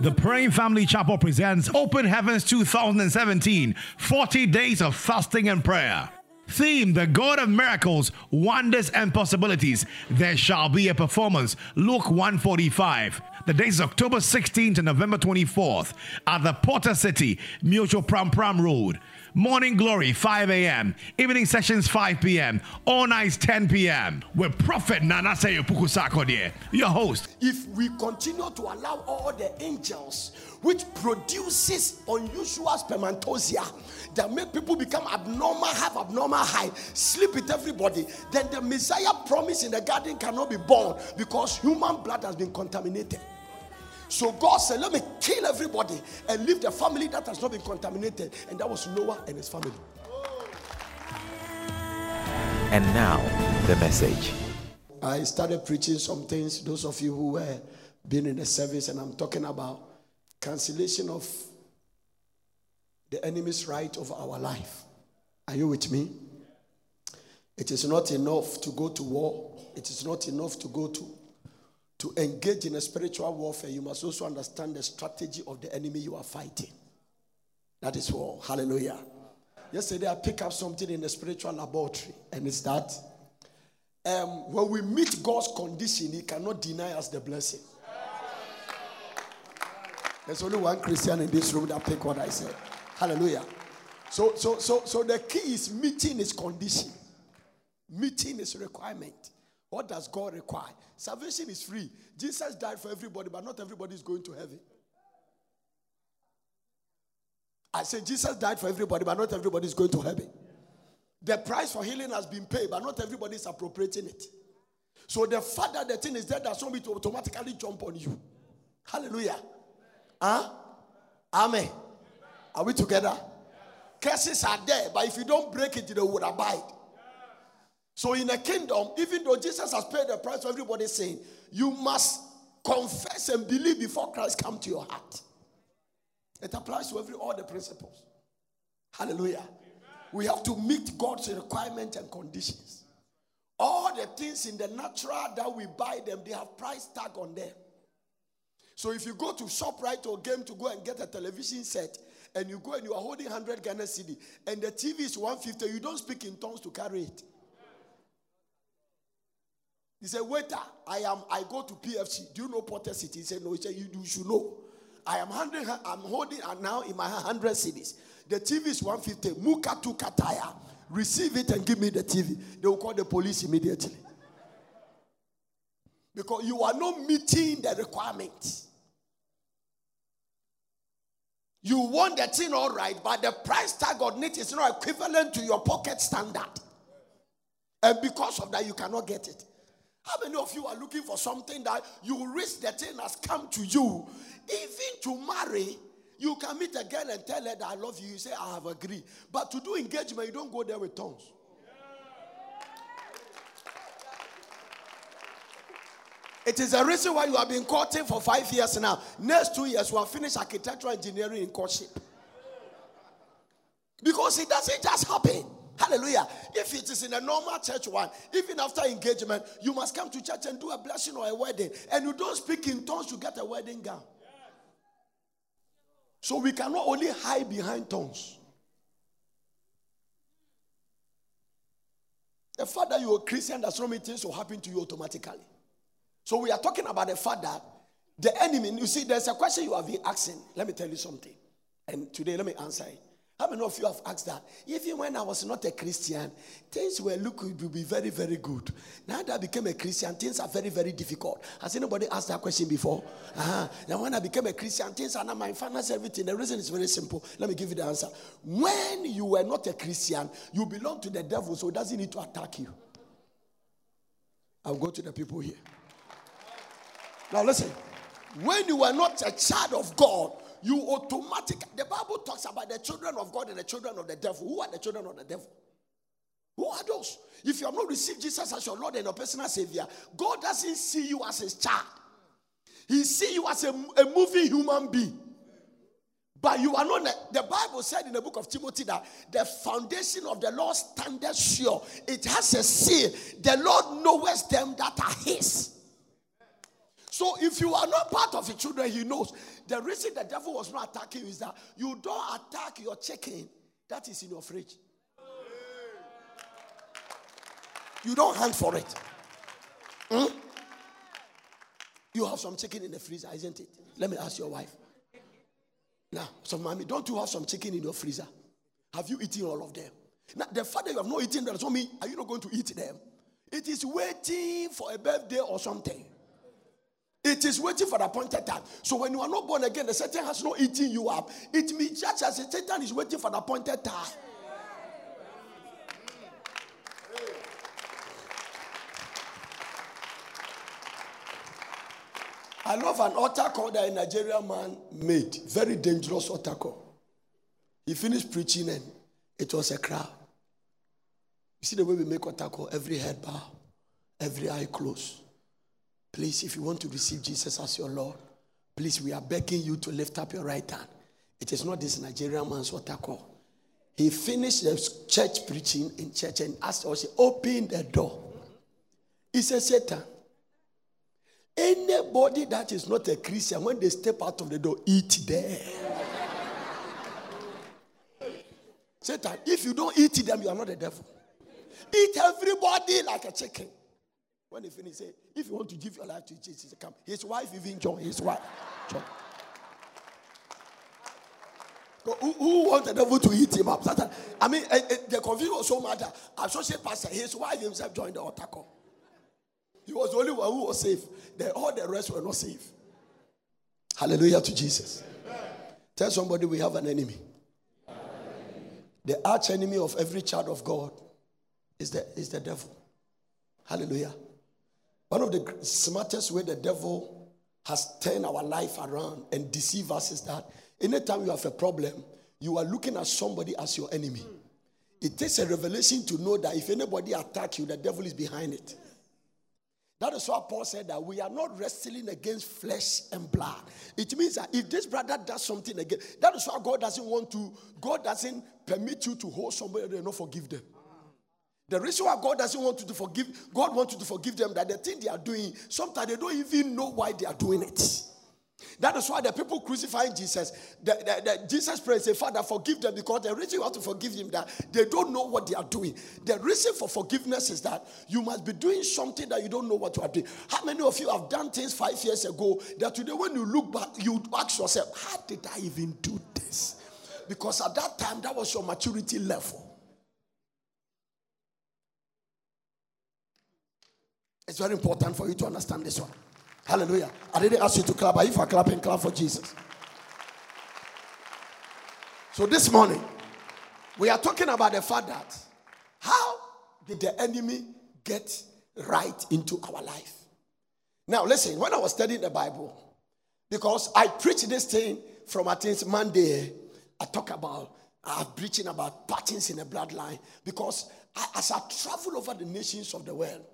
The Praying Family Chapel presents Open Heavens 2017 40 Days of Fasting and Prayer. Theme The God of Miracles, Wonders and Possibilities. There shall be a performance. Luke 145. The days October 16th to November 24th at the Porter City, Mutual Pram Pram Road. Morning Glory 5 a.m. Evening sessions 5 p.m. All nights 10 p.m. With Prophet Nana Seyopuku Sarkodie, your host. If we continue to allow all the angels, which produces unusual spermatozoa, that make people become abnormal, have abnormal high, sleep with everybody, then the Messiah promise in the garden cannot be born because human blood has been contaminated. So God said, Let me kill everybody and leave the family that has not been contaminated. And that was Noah and his family. And now, the message. I started preaching some things, those of you who were been in the service, and I'm talking about cancellation of the enemy's right over our life. Are you with me? It is not enough to go to war. It is not enough to go to to engage in a spiritual warfare, you must also understand the strategy of the enemy you are fighting. That is all. Hallelujah. Yesterday, I picked up something in the spiritual laboratory, and it's that um, when we meet God's condition, He cannot deny us the blessing. There's only one Christian in this room that picked what I said. Hallelujah. So, so, so, so the key is meeting His condition, meeting His requirement. What does God require? Salvation is free. Jesus died for everybody, but not everybody is going to heaven. I say Jesus died for everybody, but not everybody is going to heaven. The price for healing has been paid, but not everybody is appropriating it. So the fact that the thing is there does not mean to automatically jump on you. Hallelujah. Huh? Amen. Are we together? Curses are there, but if you don't break it, they would abide. So in a kingdom, even though Jesus has paid the price for everybody saying, you must confess and believe before Christ come to your heart. It applies to every all the principles. Hallelujah. Amen. We have to meet God's requirements and conditions. All the things in the natural that we buy them, they have price tag on them. So if you go to ShopRite or game to go and get a television set, and you go and you are holding 100 Ghana cedi, and the TV is 150, you don't speak in tongues to carry it. He said, Waiter, I am I go to PFC. Do you know Porter City? He said, No, he said, You, you should know. I am holding I'm holding and now in my hundred cities. The TV is 150. Muka to Kataya. Receive it and give me the TV. They will call the police immediately. Because you are not meeting the requirements. You want the thing all right, but the price tag on it is not equivalent to your pocket standard. And because of that, you cannot get it. How many of you are looking for something that you risk the thing has come to you? Even to marry, you can meet a girl and tell her that I love you. You say, I have agreed. But to do engagement, you don't go there with tongues. It is a reason why you have been courting for five years now. Next two years, you will finish architectural engineering in courtship. Because it doesn't just happen. Hallelujah. If it is in a normal church one, even after engagement, you must come to church and do a blessing or a wedding. And you don't speak in tongues to get a wedding gown. So we cannot only hide behind tongues. The fact that you're a Christian does not mean things will happen to you automatically. So we are talking about the fact that the enemy, you see, there's a question you have been asking. Let me tell you something. And today, let me answer it. How many of you have asked that? Even when I was not a Christian, things were looking to be very, very good. Now that I became a Christian, things are very, very difficult. Has anybody asked that question before? Uh-huh. Now, when I became a Christian, things are not my finance, everything. The reason is very simple. Let me give you the answer. When you were not a Christian, you belong to the devil, so it doesn't need to attack you. I'll go to the people here. Now, listen. When you were not a child of God, you automatically, the Bible talks about the children of God and the children of the devil. Who are the children of the devil? Who are those? If you have not received Jesus as your Lord and your personal Savior, God doesn't see you as his child. He see you as a, a moving human being. But you are not. The Bible said in the book of Timothy that the foundation of the Lord standeth sure. It has a seal. The Lord knows them that are His. So if you are not part of the children, he knows. The reason the devil was not attacking you is that you don't attack your chicken that is in your fridge. You don't hunt for it. Hmm? You have some chicken in the freezer, isn't it? Let me ask your wife. Now, so mommy, don't you have some chicken in your freezer? Have you eaten all of them? Now, the fact that you have not eaten them does mean are you not going to eat them? It is waiting for a birthday or something. It is waiting for the appointed time. So when you are not born again, the Satan has not eaten you up. It means just as the Satan is waiting for the appointed time. I love an altar call that a Nigerian man made. Very dangerous altar call. He finished preaching and it was a crowd. You see the way we make altar call? Every head bow, every eye closed. Please, if you want to receive Jesus as your Lord, please, we are begging you to lift up your right hand. It is not this Nigerian man's altar call. He finished the church preaching in church and asked us, open the door. He said, Satan, Anybody that is not a Christian, when they step out of the door, eat there. Satan, if you don't eat them, you are not the devil. Eat everybody like a chicken. When he finish, say, if you want to give your life to Jesus, come. His wife, even joined. his wife, John. Who, who wants the devil to eat him up? Satan. I mean, uh, uh, the confusion was so much that associate pastor, his wife himself joined the altar call. He was the only one who was safe. The, all the rest were not safe. Hallelujah to Jesus. Tell somebody we have an enemy. The arch enemy of every child of God is the, is the devil. Hallelujah. One of the smartest way the devil has turned our life around and deceive us is that anytime you have a problem, you are looking at somebody as your enemy. It takes a revelation to know that if anybody attack you, the devil is behind it. That is why Paul said that we are not wrestling against flesh and blood. It means that if this brother does something again, that is why God doesn't want to, God doesn't permit you to hold somebody and not forgive them. The reason why God doesn't want you to forgive, God wants you to forgive them that the thing they are doing, sometimes they don't even know why they are doing it. That is why the people crucifying Jesus, the, the, the Jesus prays, say, Father, forgive them because the reason you have to forgive them that they don't know what they are doing. The reason for forgiveness is that you must be doing something that you don't know what you are doing. How many of you have done things five years ago that today when you look back, you ask yourself, how did I even do this? Because at that time, that was your maturity level. It's very important for you to understand this one. Hallelujah. I didn't ask you to clap, but if I clap and clap for Jesus. So this morning, we are talking about the fact that how did the enemy get right into our life? Now, listen, when I was studying the Bible, because I preach this thing from I think Monday, I talk about, I'm preaching about patterns in the bloodline because I, as I travel over the nations of the world,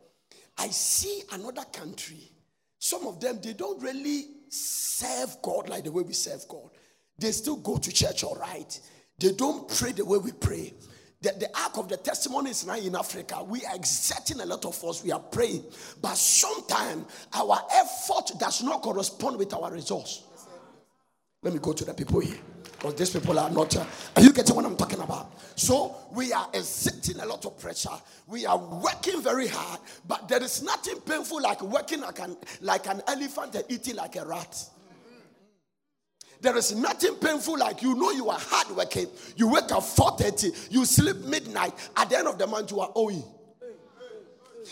I see another country some of them, they don't really serve God like the way we serve God. They still go to church, all right. They don't pray the way we pray. The, the ark of the testimony is now in Africa. We are exerting a lot of us. We are praying. But sometimes our effort does not correspond with our resource. Let me go to the people here. Because these people are not. Uh, are you getting what I'm talking about? So we are exerting a lot of pressure. We are working very hard, but there is nothing painful like working like an, like an elephant and eating like a rat. There is nothing painful like you know you are hard working. You wake up 4:30, you sleep midnight. At the end of the month, you are owing.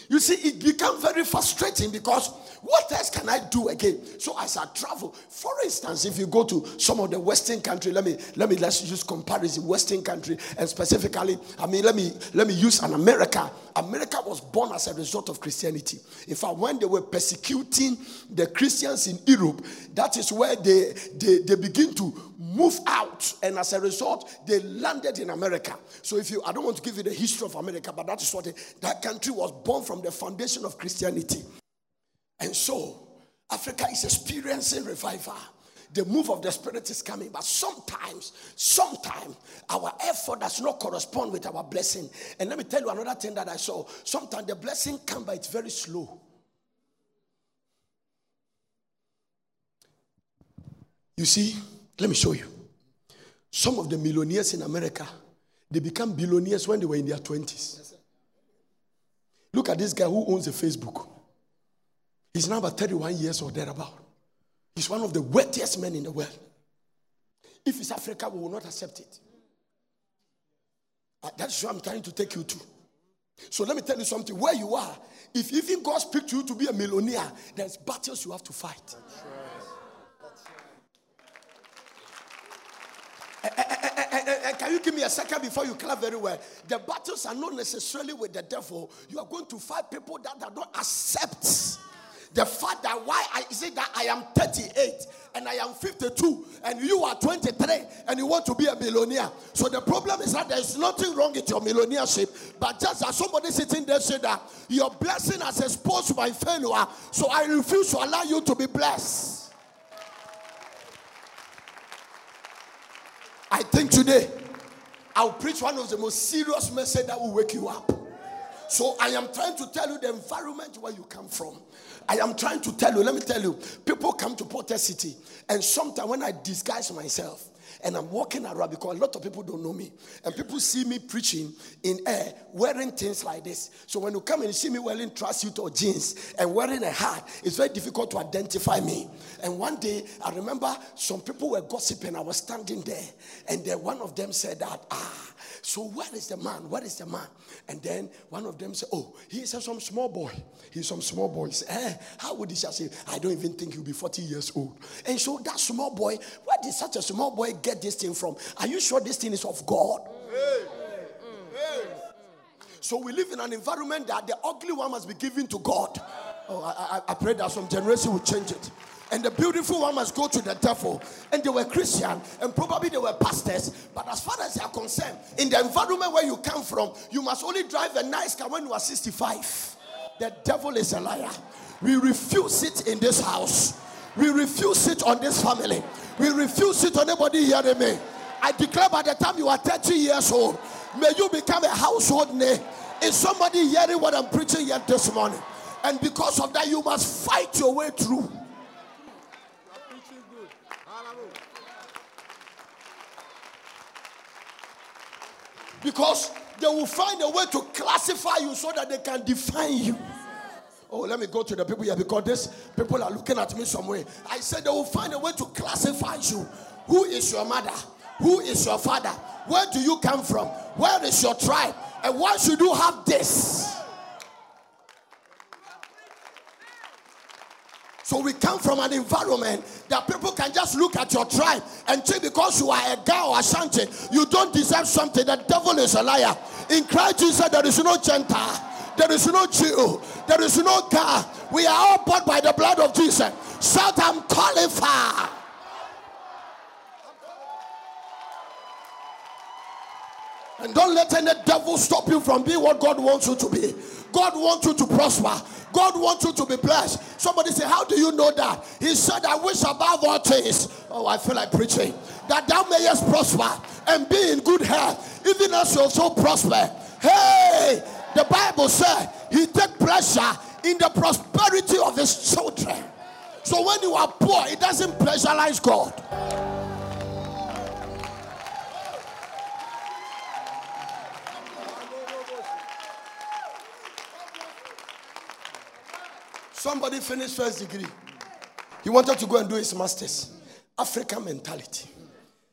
You see, it becomes very frustrating because what else can I do again? So as I travel, for instance, if you go to some of the Western country, let me let me let's use comparison Western country and specifically, I mean, let me let me use an America. America was born as a result of Christianity. In fact, when they were persecuting the Christians in Europe, that is where they they, they begin to move out, and as a result, they landed in America. So if you, I don't want to give you the history of America, but that is what that country was born from the foundation of Christianity. And so, Africa is experiencing revival. The move of the Spirit is coming, but sometimes, sometimes our effort does not correspond with our blessing. And let me tell you another thing that I saw. Sometimes the blessing comes, but it's very slow. You see, let me show you. Some of the millionaires in America, they become billionaires when they were in their 20s. Look at this guy who owns a Facebook. He's now about 31 years or thereabout. He's one of the wealthiest men in the world. If it's Africa, we will not accept it. Uh, That's what I'm trying to take you to. So let me tell you something. Where you are, if even God speaks to you to be a millionaire, there's battles you have to fight. Eh, eh, eh, eh, eh, Can you give me a second before you clap very well? The battles are not necessarily with the devil. You are going to fight people that, that don't accept the fact that why I say that I am 38 and I am 52 and you are 23 and you want to be a millionaire. So the problem is that there's nothing wrong with your millionaireship, but just as somebody sitting there said that your blessing has exposed my failure, so I refuse to allow you to be blessed. I think today I'll preach one of the most serious message that will wake you up. So I am trying to tell you the environment where you come from. I am trying to tell you, let me tell you, people come to Porter City, and sometimes when I disguise myself and I'm walking around because a lot of people don't know me, and people see me preaching in air wearing things like this. So when you come and see me wearing tracksuit or jeans and wearing a hat, it's very difficult to identify me. And one day I remember some people were gossiping. I was standing there, and then one of them said that, ah, so where is the man? Where is the man? And then one of them said, Oh, he is some small boy. He's some small boy. Eh, how would he say? I don't even think he'll be 40 years old. And so that small boy, where did such a small boy get this thing from? Are you sure this thing is of God? So we live in an environment that the ugly one must be given to God. Oh, I, I, I pray that some generation will change it. And the beautiful one must go to the devil. And they were Christian, and probably they were pastors. But as far as they are concerned, in the environment where you come from, you must only drive a nice car when you are 65. The devil is a liar. We refuse it in this house. We refuse it on this family. We refuse it on anybody hearing me. I declare by the time you are 30 years old, may you become a household name. Is somebody hearing what I'm preaching here this morning? And because of that, you must fight your way through. Because they will find a way to classify you so that they can define you. Oh, let me go to the people here because these people are looking at me some way. I said they will find a way to classify you. Who is your mother? Who is your father? Where do you come from? Where is your tribe? And why should you have this? So we come from an environment that people can just look at your tribe and think because you are a guy or a shanty, you don't deserve something. The devil is a liar. In Christ Jesus, there is no Gentile, there is no Jew, there is no God. We are all bought by the blood of Jesus. Shout, I'm qualified. And don't let any devil stop you from being what God wants you to be. God wants you to prosper. God wants you to be blessed. Somebody say, How do you know that? He said, I wish above all things. Oh, I feel like preaching. That thou mayest prosper and be in good health, even as you also prosper. Hey, the Bible said he take pleasure in the prosperity of his children. So when you are poor, it doesn't pleasureize God. Somebody finished first degree. He wanted to go and do his master's. African mentality.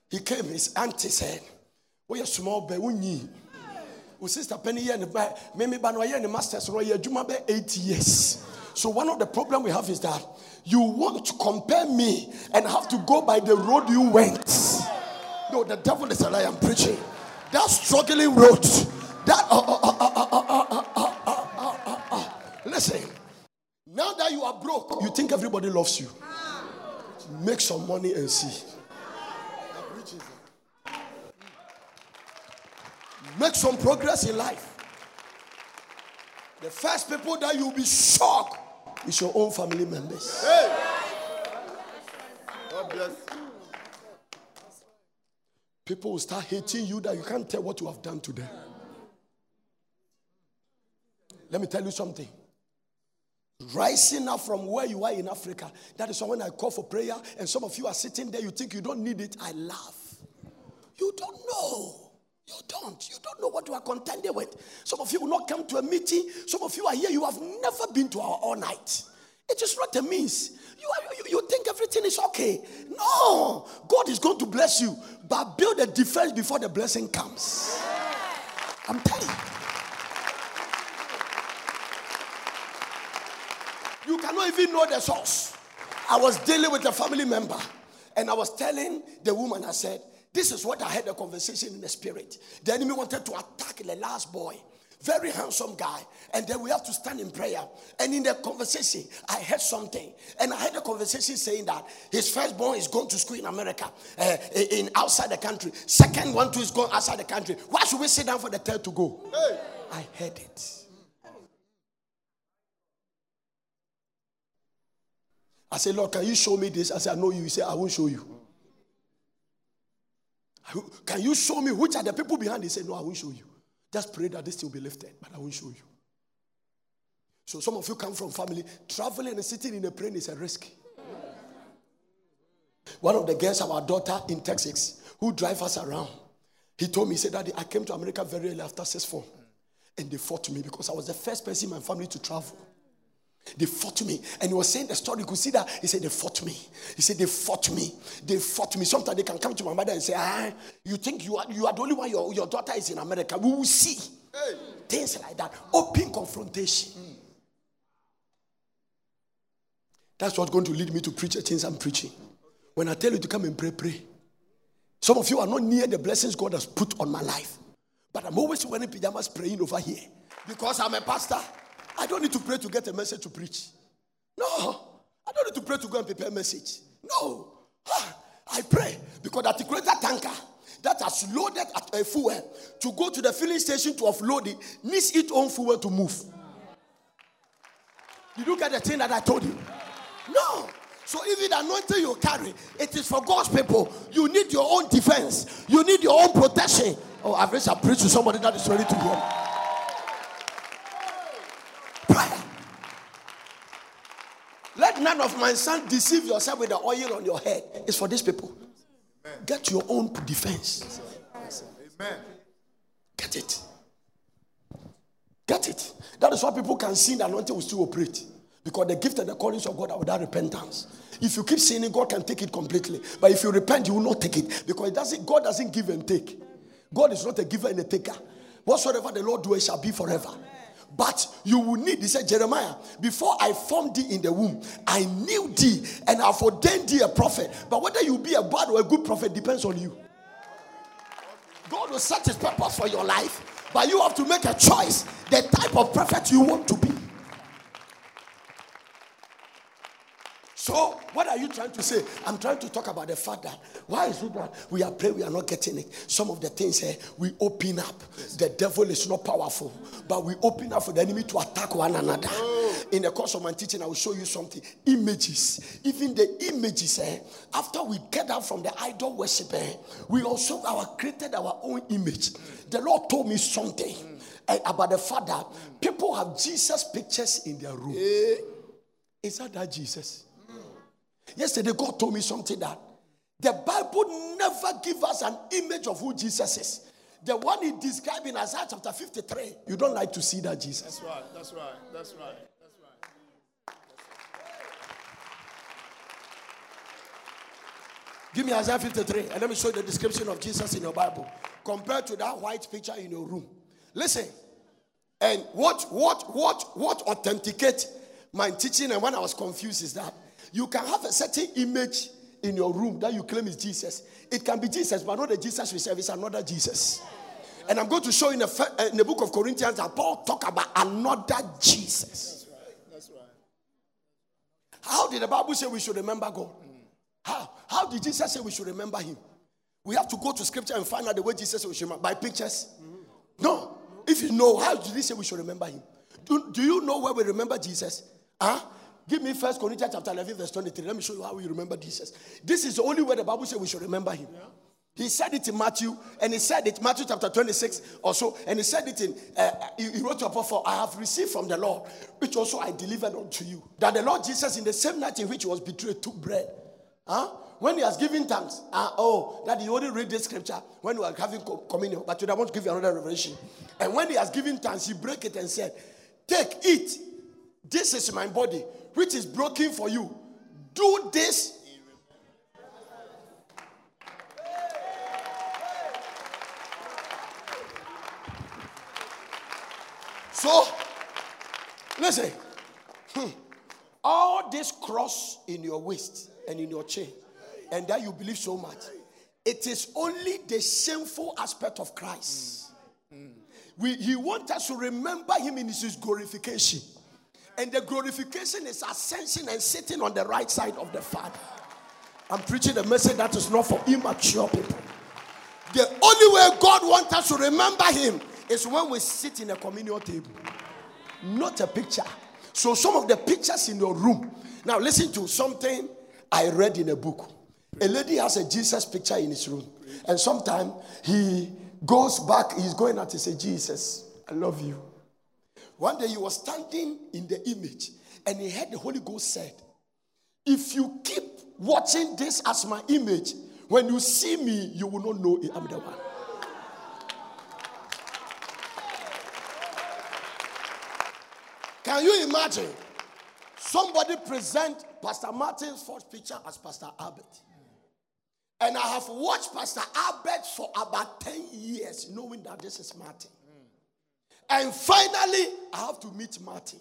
He came, his auntie said, We are small boy, with Sister Penny here, and Mimi Banoye and Masters Roy, Juma be eight years. So one of the problem we have is that you want to compare me and have to go by the road you went. No, the devil is a lie. I'm preaching. That struggling road. That. Listen. Now that you are broke, you think everybody loves you. Make some money and see. Make some progress in life. The first people that you'll be shocked is your own family members. Hey. God bless. People will start hating you that you can't tell what you have done to them. Let me tell you something. rising up from where you are in Africa. That is why when I call for prayer and some of you are sitting there, you think you don't need it. I laugh. You don't know. You don't. You don't know what you are contending with. Some of you will not come to a meeting. Some of you are here. You have never been to our all night. It is not a means. You, are, you, you think everything is okay. No. God is going to bless you. But build a defense before the blessing comes. I'm telling you. You cannot even know the source. I was dealing with a family member and I was telling the woman, I said, This is what I had a conversation in the spirit. The enemy wanted to attack the last boy, very handsome guy, and then we have to stand in prayer. And in the conversation, I heard something, and I had a conversation saying that his firstborn is going to school in America, uh, in outside the country. Second one too is going outside the country. Why should we sit down for the third to go? Hey. I heard it. I said, Lord, can you show me this? I said, I know you. He said, I won't show you. Can you show me which are the people behind? He said, No, I won't show you. Just pray that this will be lifted, but I won't show you. So some of you come from family, traveling and sitting in a plane is a risk. One of the girls, our daughter in Texas, who drive us around, he told me, he said, Daddy, I came to America very early after 6 4. And they fought me because I was the first person in my family to travel. They fought me. And he was saying the story. You could see that. He said, They fought me. He said, They fought me. They fought me. Sometimes they can come to my mother and say, Ah, you think you are, you are the only one, your, your daughter is in America. We will see. Hey. Things like that. Open confrontation. Mm. That's what's going to lead me to preach the things I'm preaching. When I tell you to come and pray, pray. Some of you are not near the blessings God has put on my life. But I'm always wearing pajamas praying over here because I'm a pastor. I don't need to pray to get a message to preach. No. I don't need to pray to go and prepare a message. No. I pray because that greater tanker that has loaded at a fuel to go to the filling station to offload it needs its own fuel to move. Did you get the thing that I told you? No. So even the anointing you carry, it is for God's people. You need your own defense. You need your own protection. Oh, I've reached a preach to somebody that is ready to Let none of my son deceive yourself with the oil on your head. It's for these people. Amen. Get your own defense. Amen. Get it. Get it. That is why people can sin the anointing will still operate. Because the gift and the callings of God are without repentance. If you keep sinning, God can take it completely. But if you repent, you will not take it. Because it doesn't, God doesn't give and take. God is not a giver and a taker. Whatsoever the Lord doeth shall be forever. But you will need, he said, Jeremiah, before I formed thee in the womb, I knew thee and I've ordained thee a prophet. But whether you be a bad or a good prophet depends on you. God will set his purpose for your life, but you have to make a choice the type of prophet you want to be. So, what are you trying to say? I'm trying to talk about the fact that why is it that we are praying, we are not getting it? Some of the things here, eh, we open up. The devil is not powerful, but we open up for the enemy to attack one another. In the course of my teaching, I will show you something. Images, even the images, eh, after we get out from the idol worship, eh, we also our created our own image. The Lord told me something eh, about the fact Father. People have Jesus pictures in their room. Is that that Jesus? Yesterday, God told me something that the Bible never gives us an image of who Jesus is. The one he described in Isaiah chapter 53, you don't like to see that Jesus. That's right, that's right, that's right. That's right. Give me Isaiah 53 and let me show you the description of Jesus in your Bible compared to that white picture in your room. Listen, and what what what what authenticate my teaching and when I was confused is that you can have a certain image in your room that you claim is Jesus. It can be Jesus, but not the Jesus we serve. It's another Jesus. And I'm going to show in the, uh, in the book of Corinthians that Paul talk about another Jesus. That's right. That's right. How did the Bible say we should remember God? How? How did Jesus say we should remember Him? We have to go to Scripture and find out the way Jesus said we should remember by pictures. No. If you know, how did He say we should remember Him? Do, do you know where we remember Jesus? Huh? Give me First Corinthians chapter 11, verse 23. Let me show you how we remember Jesus. This is the only way the Bible says we should remember him. Yeah. He said it in Matthew, and he said it Matthew chapter 26 or so, and he said it in, uh, he, he wrote to Apostle, I have received from the Lord, which also I delivered unto you. That the Lord Jesus, in the same night in which he was betrayed, took bread. Huh? When he has given thanks, uh, oh, that he only read this scripture when we are having communion, but today I want to give you another revelation. And when he has given thanks, he broke it and said, Take, eat. This is my body, which is broken for you. Do this So, listen. Hmm. All this cross in your waist and in your chain, and that you believe so much, it is only the shameful aspect of Christ. We, he wants us to remember him in his glorification. And the glorification is ascension and sitting on the right side of the Father. I'm preaching a message that is not for immature people. The only way God wants us to remember him is when we sit in a communion table, not a picture. So, some of the pictures in your room. Now, listen to something I read in a book. A lady has a Jesus picture in his room, and sometimes he goes back, he's going out to say, Jesus, I love you. One day he was standing in the image, and he heard the Holy Ghost said, If you keep watching this as my image, when you see me, you will not know I'm the one. Can you imagine somebody present Pastor Martin's first picture as Pastor Albert? And I have watched Pastor Albert for about 10 years, knowing that this is Martin. And finally, I have to meet Martin.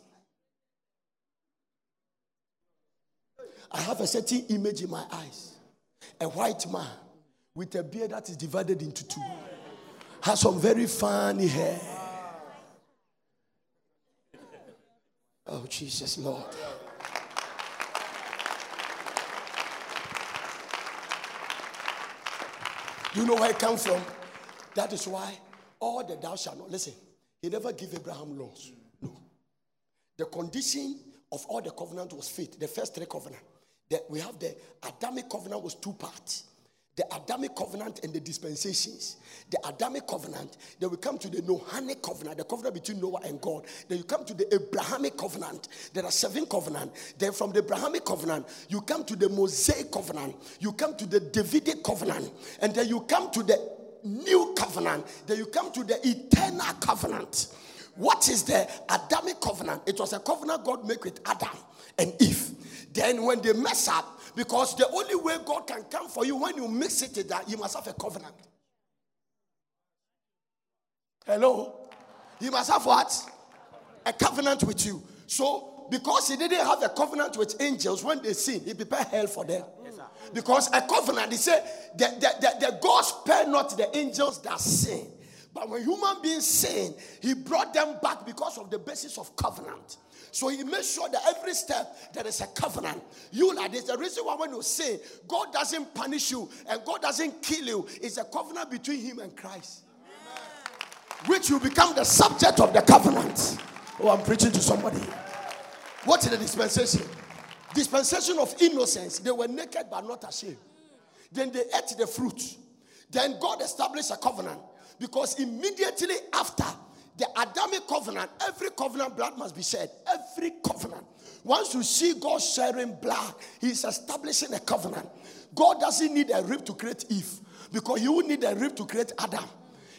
I have a certain image in my eyes a white man with a beard that is divided into two, has some very funny hair Oh, Jesus, Lord. Do You know where it comes from? That is why all the thou shalt not listen. He never gave Abraham laws. No. The condition of all the covenant was faith. The first three covenant. That we have the Adamic covenant was two parts the Adamic covenant and the dispensations. The Adamic covenant, then we come to the Noahic covenant, the covenant between Noah and God. Then you come to the Abrahamic covenant. There are seven covenants. Then from the Abrahamic covenant, you come to the Mosaic covenant. You come to the Davidic covenant. And then you come to the new covenant. Then you come to the eternal covenant. What is the Adamic covenant? It was a covenant God made with Adam and Eve. Then when they mess up, because the only way God can come for you when you mix it is that you must have a covenant. Hello? He must have what? A covenant with you. So, because he didn't have a covenant with angels, when they sin, he prepared hell for them. Because a covenant, he said, the, the, the, the God spare not the angels that sin. But when human beings sin, he brought them back because of the basis of covenant. So he made sure that every step there is a covenant. You like this. The reason why when you say God doesn't punish you and God doesn't kill you It's a covenant between him and Christ. Amen. Which you become the subject of the covenant. Oh, I'm preaching to somebody. What is the dispensation? Dispensation of innocence. They were naked but not ashamed. Then they ate the fruit. Then God established a covenant because immediately after the Adamic covenant, every covenant blood must be shed. Every covenant. Once you see God sharing blood, He's establishing a covenant. God doesn't need a rib to create Eve because He would need a rib to create Adam.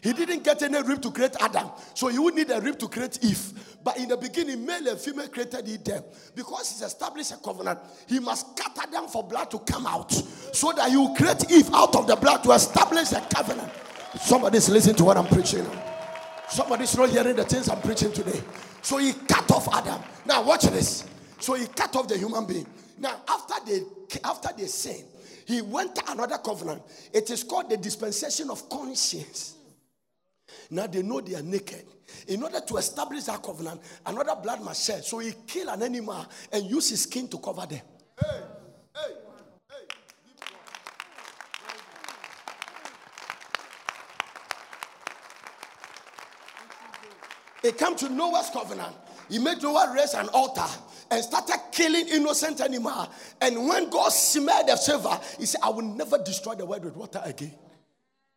He didn't get any rib to create Adam, so he would need a rib to create Eve. But in the beginning, male and female created he them. Because he's established a covenant, he must scatter them for blood to come out. So that will create Eve out of the blood to establish a covenant. Somebody's listening to what I'm preaching. Somebody's not hearing the things I'm preaching today. So he cut off Adam. Now watch this. So he cut off the human being. Now after they after they sin, he went to another covenant. It is called the dispensation of conscience. Now they know they are naked. In order to establish that covenant, another blood must shed. So he kill an animal and use his skin to cover them. Hey. He came to Noah's covenant. He made Noah raise an altar and started killing innocent animal. And when God smelled the silver, he said, I will never destroy the world with water again.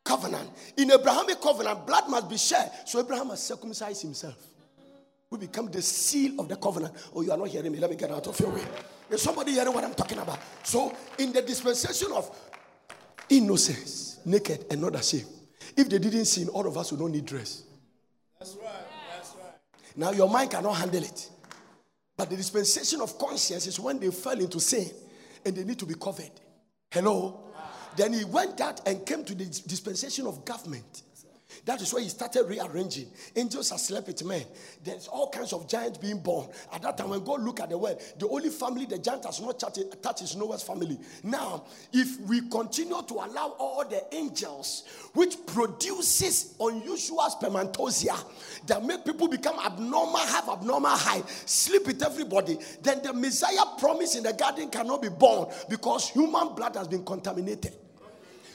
Covenant. In Abrahamic covenant, blood must be shed. So Abraham must circumcise himself. We become the seal of the covenant. Oh, you are not hearing me. Let me get out of your way. Is somebody hearing what I'm talking about? So, in the dispensation of innocence, naked and not ashamed, if they didn't sin, all of us would not need dress. That's right. That's right. Now, your mind cannot handle it. But the dispensation of conscience is when they fell into sin and they need to be covered. Hello? Then he went out and came to the dispensation of government. That is why he started rearranging. Angels are slept with men. There's all kinds of giants being born. At that time, when God look at the world, the only family the giant has not touched is Noah's family. Now, if we continue to allow all the angels, which produces unusual spermatozoa that make people become abnormal, have abnormal height, sleep with everybody, then the Messiah promise in the garden cannot be born because human blood has been contaminated.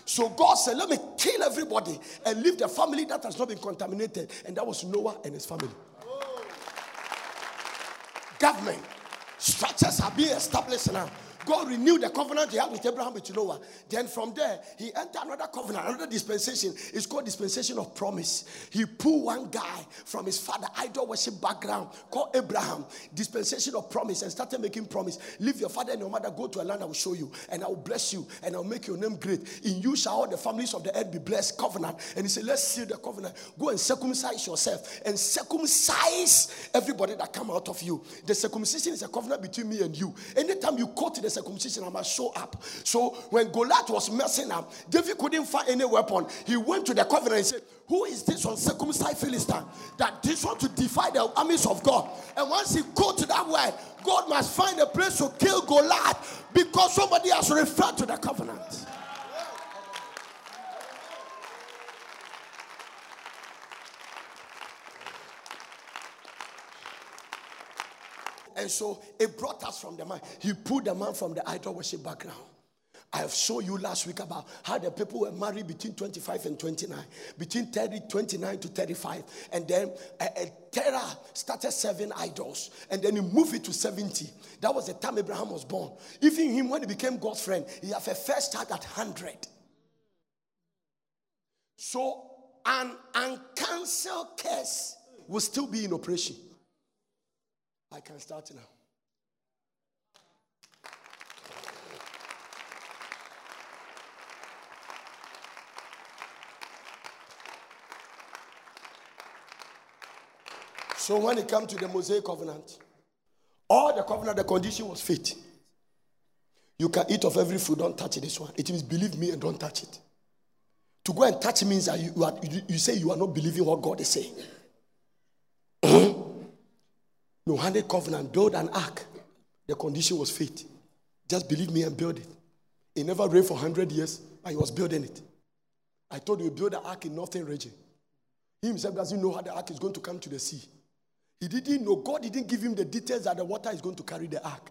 So God said, Let me kill everybody and leave the family that has not been contaminated. And that was Noah and his family. Oh. Government structures are being established now. God renewed the covenant he had with Abraham with Noah. Then from there, he entered another covenant, another dispensation. It's called dispensation of promise. He pulled one guy from his father idol worship background called Abraham, dispensation of promise, and started making promise. Leave your father and your mother, go to a land I will show you, and I will bless you, and I will make your name great. In you shall all the families of the earth be blessed. Covenant. And he said, Let's seal the covenant. Go and circumcise yourself and circumcise everybody that come out of you. The circumcision is a covenant between me and you. Anytime you go the circumcision, I must show up. So when Goliath was messing up, David couldn't find any weapon. He went to the covenant and said, Who is this uncircumcised Philistine that this one to defy the armies of God? And once he go to that way, God must find a place to kill Goliath because somebody has referred to the covenant. And so it brought us from the man. He pulled the man from the idol worship background. I have shown you last week about how the people were married between 25 and 29, between 30, 29 to 35. And then a, Terah started serving idols. And then he moved it to 70. That was the time Abraham was born. Even him, when he became God's friend, he had a first start at 100. So an uncancelled case will still be in operation. I can start now. So when it comes to the Mosaic covenant, all the covenant, the condition was faith. You can eat of every food, don't touch this one. It means believe me and don't touch it. To go and touch means that you, are, you say you are not believing what God is saying. Noahic covenant, build an ark. The condition was faith. Just believe me and build it. It never rained for 100 years, but he was building it. I told you, build the ark in northern region. He himself doesn't know how the ark is going to come to the sea. He didn't know. God didn't give him the details that the water is going to carry the ark.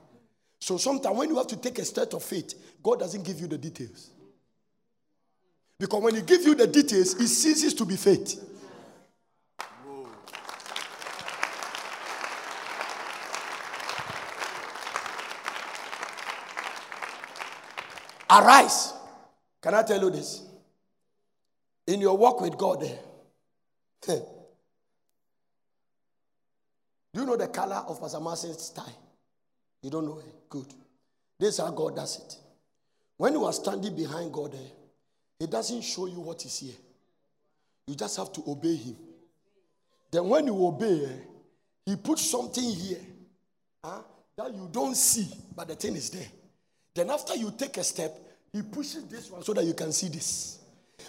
So sometimes when you have to take a step of faith, God doesn't give you the details. Because when He gives you the details, it ceases to be faith. Arise. Can I tell you this? In your walk with God, there. Eh, do you know the color of Pastor Martin's tie? You don't know it? Good. This is how God does it. When you are standing behind God there, He doesn't show you what is here. You just have to obey Him. Then when you obey, He puts something here huh, that you don't see, but the thing is there. Then after you take a step, He pushes this one so that you can see this.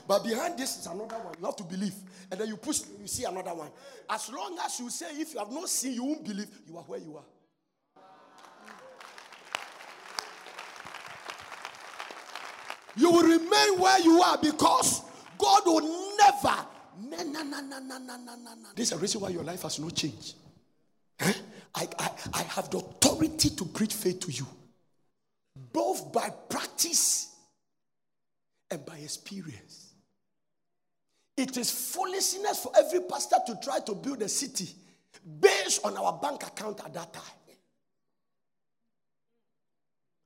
But behind this is another one. You have to believe. And then you push, you see another one. As long as you say, if you have not seen, you won't believe, you are where you are. You will remain where you are because God will never. Na, na, na, na, na, na, na, na. This is a reason why your life has not changed. Huh? I, I, I have the authority to preach faith to you, both by practice and by experience. It is foolishness for every pastor to try to build a city based on our bank account at that time.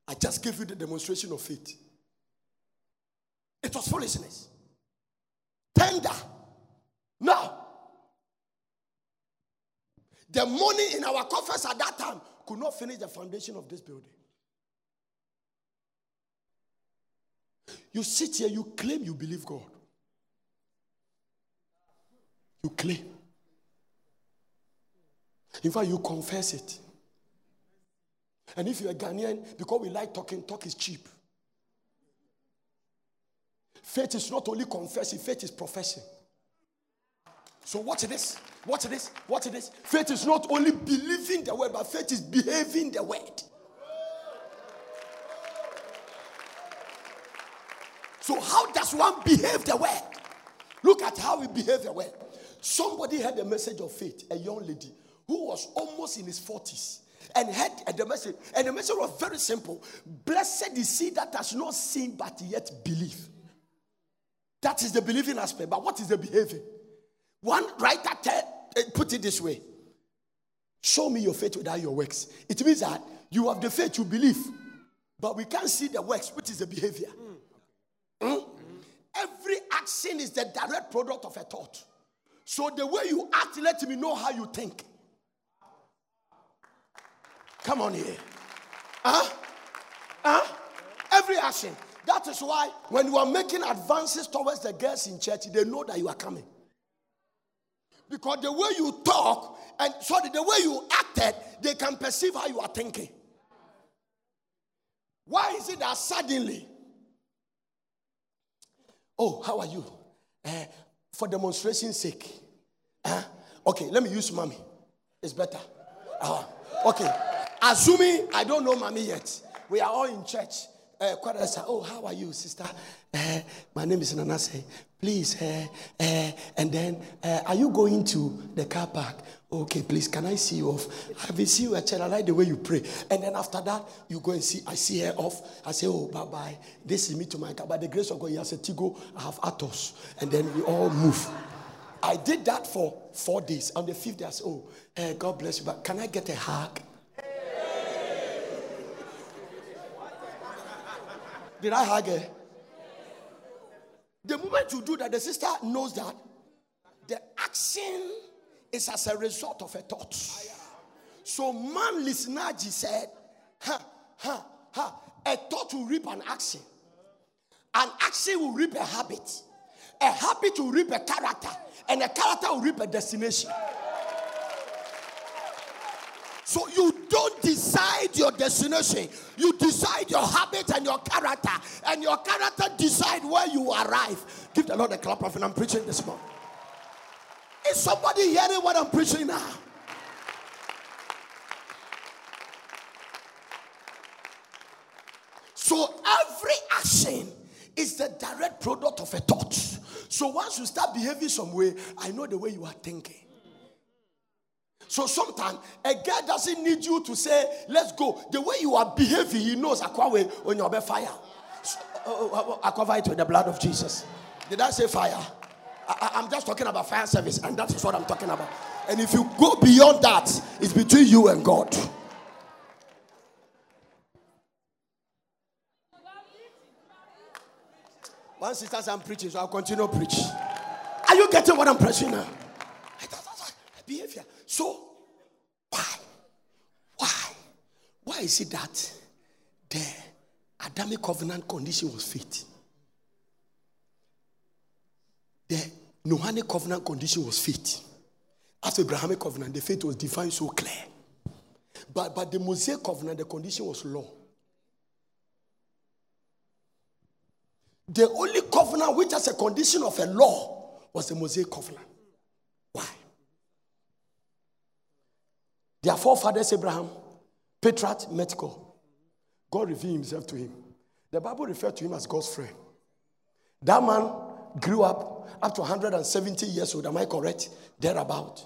I just gave you the demonstration of faith. It was foolishness. Tender. Now, the money in our coffers at that time could not finish the foundation of this building. You sit here, you claim you believe God. You claim. In fact, you confess it. And if you're a Ghanaian, because we like talking, talk is cheap. Faith is not only confessing, faith is professing. So watch this. Watch this. Watch this. Faith is not only believing the word, but faith is behaving the word. So how does one behave the way? Look at how we behave the way. Somebody had a message of faith, a young lady who was almost in his 40s and had the message. And the message was very simple. Blessed is he that has not seen but yet believe. That is the believing aspect. But what is the behaving? One writer tell, eh, put it this way Show me your faith without your works. It means that you have the faith, you believe, but we can't see the works, which is the behavior. Mm. Every action is the direct product of a thought. So the way you act, let me know how you think. Come on here. Huh? Huh? Every action. That is why when you are making advances towards the girls in church, they know that you are coming. Because the way you talk and sorry, the way you acted, they can perceive how you are thinking. Why is it that suddenly, oh, how are you? Uh, for demonstration's sake. Uh, okay, let me use mommy. It's better. Uh, okay. Assuming I don't know mommy yet. We are all in church. Uh, oh, how are you, sister? My name is Nanase. Please, uh, uh, and then, uh, are you going to the car park? Okay, please, can I see you off? I will see you at church. I like the way you pray. And then after that, you go and see, I see her off. I say, oh, bye bye. This is me to my car. By the grace of God, he has a Tico, I have Atos. And then we all move. I did that for four days. On the fifth day, I said, oh, uh, God bless you, but can I get a hug? Did I hug her? The moment you do that, the sister knows that the action is as a result of a thought. So man Lisnaji said, ha, ha, ha, a thought will reap an action. An action will reap a habit. A habit will reap a character. And a character will reap a destination. So you don't decide your destination. You decide your habit and your character. And your character decide where you arrive. Give the Lord a clap of and I'm preaching this morning. Is somebody hearing what I'm preaching now? So every action is the direct product of a thought. So once you start behaving some way, I know the way you are thinking. So sometimes a guy doesn't need you to say, let's go. The way you are behaving, he knows Aquawe when you're fire. So, I cover it with the blood of Jesus. Did I say fire? I, am just talking about fire service, and that is what I'm talking about. And if you go beyond that, it's between you and God. One sister I'm preaching, so I'll continue to preach. Are you getting what I'm preaching now? So, why? Why? Why is it that the Adamic covenant condition was faith? The Noahide covenant condition was faith. After Abrahamic covenant, the faith was defined so clear. But, but the Mosaic covenant, the condition was law. The only covenant which has a condition of a law was the Mosaic covenant. Their forefathers, Abraham, Patriarch, met God. God revealed himself to him. The Bible referred to him as God's friend. That man grew up up to 170 years old. Am I correct? Thereabout.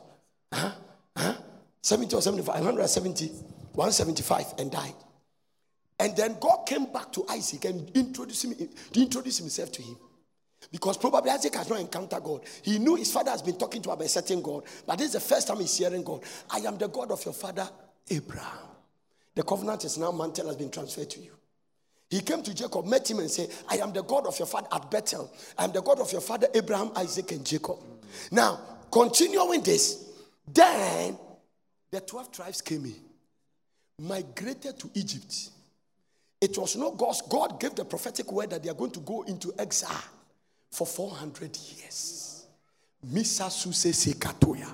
Huh? Huh? 70 or 75, 170, 175, and died. And then God came back to Isaac and introduced, him, introduced himself to him. Because probably Isaac has not encountered God. He knew his father has been talking to him about a certain God, but this is the first time he's hearing God. I am the God of your father, Abraham. The covenant is now mantle has been transferred to you. He came to Jacob, met him, and said, I am the God of your father at Bethel. I am the God of your father, Abraham, Isaac, and Jacob. Now, continuing this, then the 12 tribes came in, migrated to Egypt. It was not God's, God gave the prophetic word that they are going to go into exile for 400 years. Misa Suse Sekatoya.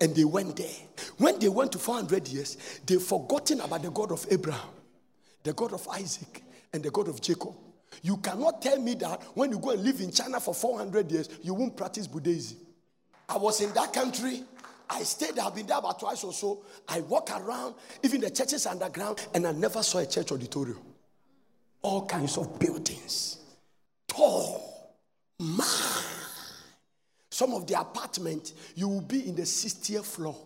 And they went there. When they went to 400 years, they forgotten about the God of Abraham, the God of Isaac, and the God of Jacob. You cannot tell me that when you go and live in China for 400 years, you won't practice Buddhism. I was in that country. I stayed. I've been there about twice or so. I walk around, even the churches underground, and I never saw a church auditorium. All kinds of buildings, tall, man. Some of the apartment, you will be in the 60th floor.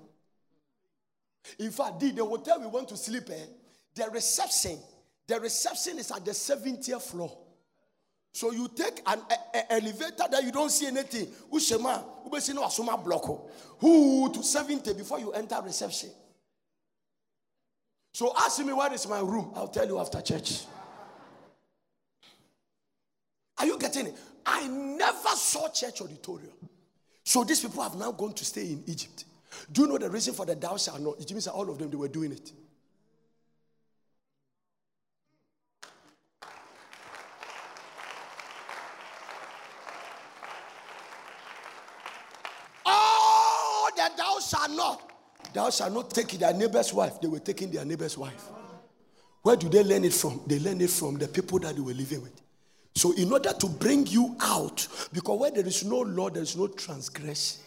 In fact, the, hotel we went to sleep in, the reception, the reception is at the 70th floor. So you take an a, a elevator that you don't see anything. Ushema, ubesi no asuma block. Oh. Who to 70 before you enter reception. So ask me where is my room. I'll tell you after church. Are you getting it? I never saw church auditorium. So these people have now gone to stay in Egypt. Do you know the reason for the thou shalt not? It means that all of them they were doing it. Oh, that thou shalt not. Thou shalt not take their neighbor's wife. They were taking their neighbor's wife. Where do they learn it from? They learn it from the people that they were living with. So, in order to bring you out, because where there is no law, there is no transgression.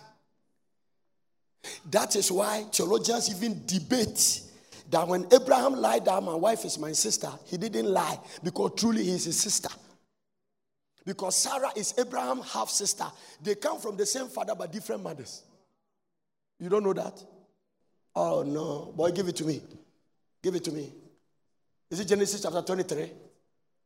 That is why theologians even debate that when Abraham lied that my wife is my sister, he didn't lie because truly he is his sister. Because Sarah is Abraham's half sister. They come from the same father but different mothers. You don't know that? Oh no. Boy, give it to me. Give it to me. Is it Genesis chapter 23?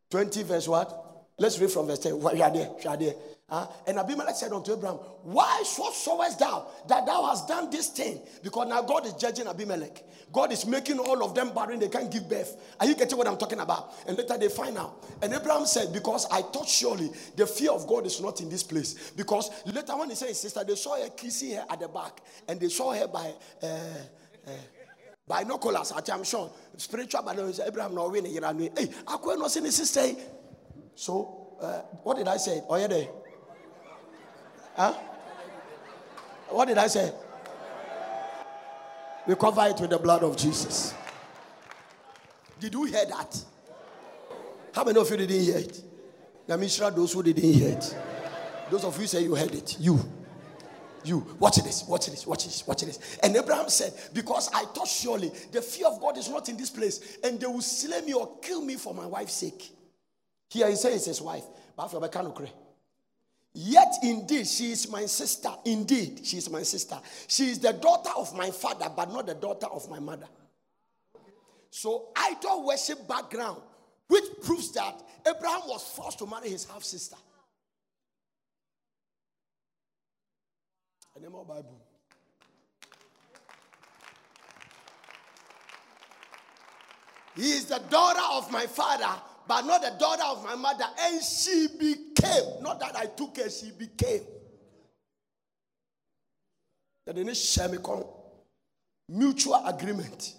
20 verse what? Let's read from verse 10. We are there. We are there. Uh, and Abimelech said unto Abraham, Why so sawest thou that thou hast done this thing? Because now God is judging Abimelech. God is making all of them barren. They can't give birth. Are you getting what I'm talking about? And later they find out. And Abraham said, Because I thought surely the fear of God is not in this place. Because later when he said his sister, they saw her kissing her at the back. And they saw her by. Uh, uh, binoculars, I'm sure. Spiritual binoculars, Abraham no win. Hey, I couldn't see his sister. So, uh, what did I say? Oh, yeah. Huh? What did I say? We cover it with the blood of Jesus. Did you hear that? How many of you didn't hear it? Let me sure those who didn't hear it. Those of you say you heard it. You. You. Watch this. Watch this. Watch this. Watch this. And Abraham said, Because I thought surely the fear of God is not in this place, and they will slay me or kill me for my wife's sake. Here he says his wife, but Yet indeed, she is my sister. Indeed, she is my sister. She is the daughter of my father, but not the daughter of my mother. So, idol worship background, which proves that Abraham was forced to marry his half sister. And more Bible. He is the daughter of my father, but not the daughter of my mother. And she became, not that I took her, she became. That they need mutual agreement.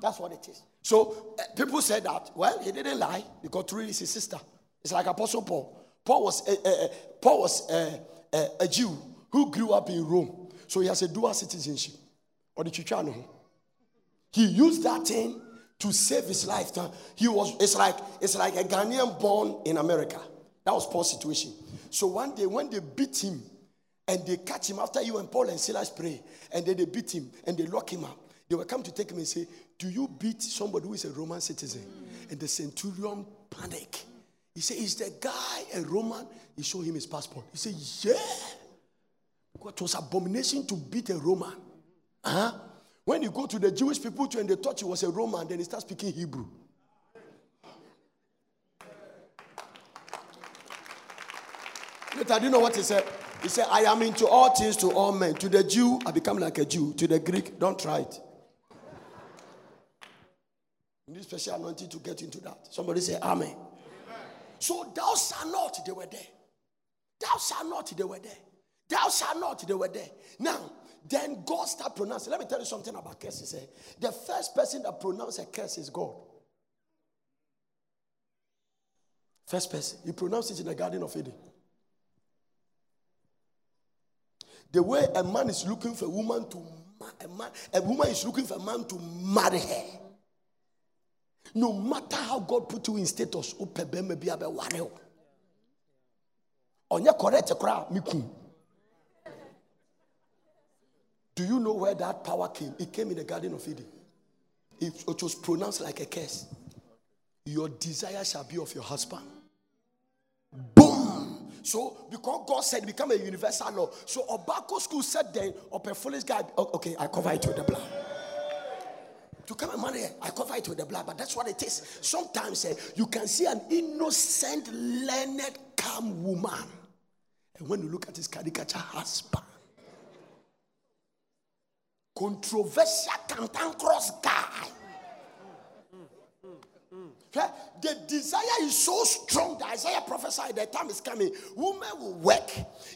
That's what it is. So uh, people said that, well, he didn't lie because truly is his sister. It's like Apostle Paul. Paul was, uh, Paul was a Jew who grew up in Rome. So he has a dual citizenship. Or the Chichano. He used that thing to save his life. He was it's like it's like a Ghanaian born in America. That was Paul's situation. So one day when they beat him and they catch him after you and Paul and Silas pray, and then they beat him and they lock him up, they will come to take him and say, Do you beat somebody who is a Roman citizen? And the centurion panic. He said, Is the guy a Roman? He showed him his passport. He said, Yeah. It was abomination to beat a Roman. Huh? When you go to the Jewish people too and they thought he was a Roman, then he starts speaking Hebrew. Later, do you know what he said? He said, I am into all things to all men. To the Jew, I become like a Jew. To the Greek, don't try it. You need special anointing to get into that. Somebody say, Amen. Amen. So, thou shalt not, they were there. Thou shalt not, they were there. Thou shalt not. They were there. Now, then God start pronouncing. Let me tell you something about curses. Eh? The first person that pronounced a curse is God. First person. He pronounced it in the Garden of Eden. The way a man is looking for a woman to a man, a woman is looking for a man to marry her. No matter how God put you in status, onye correct kora miku. Do you know where that power came? It came in the Garden of Eden. It, was pronounced like a curse. Your desire shall be of your husband. Boom. So because God said become a universal law. So Obako school said then, of a foolish guy, okay, I cover it with the blood. To come and marry, I cover it with the blood, but that's what it is. Sometimes eh, you can see an innocent, learned, calm woman. And when you look at his caricature husband, controversial cantankerous guy. The desire is so strong that Isaiah prophesied the time is coming. Women will work,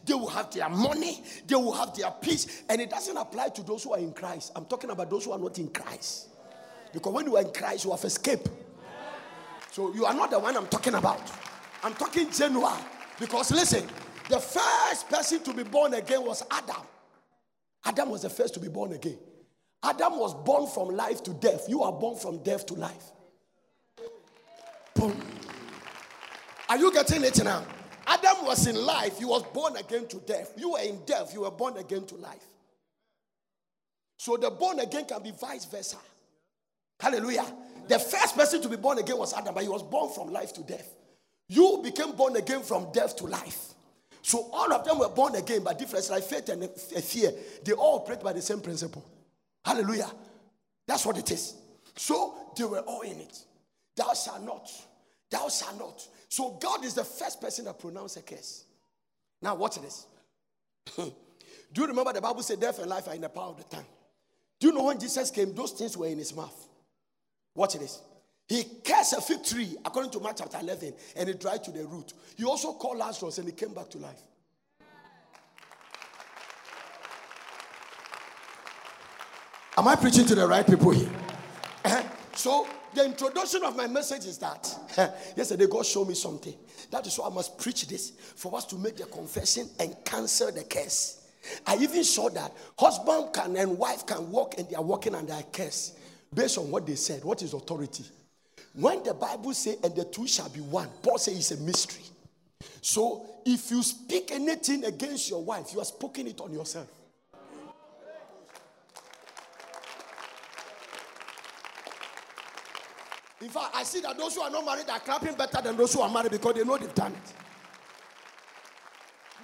they will have their money, they will have their peace. And it doesn't apply to those who are in Christ. I'm talking about those who are not in Christ. Because when you are in Christ, you have escaped. So you are not the one I'm talking about. I'm talking general. Because listen, the first person to be born again was Adam. Adam was the first to be born again. Adam was born from life to death. You are born from death to life. Boom. Are you getting it now? Adam was in life, he was born again to death. You were in death, you were born again to life. So the born again can be vice versa. Hallelujah. The first person to be born again was Adam, but he was born from life to death. You became born again from death to life. So all of them were born again, by different like faith and fear. They all operate by the same principle. Hallelujah. That's what it is. So they were all in it. Thou shalt not. Thou shalt not. So God is the first person that pronounced a curse. Now watch this. Do you remember the Bible said death and life are in the power of the tongue? Do you know when Jesus came, those things were in his mouth? Watch this. He cursed a fig tree, according to Mark chapter 11, and it dried to the root. He also called Lazarus and he came back to life. Am I preaching to the right people here? Uh-huh. So, the introduction of my message is that yesterday God showed me something. That is why I must preach this for us to make the confession and cancel the curse. I even saw that husband can and wife can walk and they are walking under a curse based on what they said. What is authority? When the Bible says, and the two shall be one, Paul says it's a mystery. So if you speak anything against your wife, you are speaking it on yourself. In fact, I see that those who are not married are clapping better than those who are married because they know they've done it.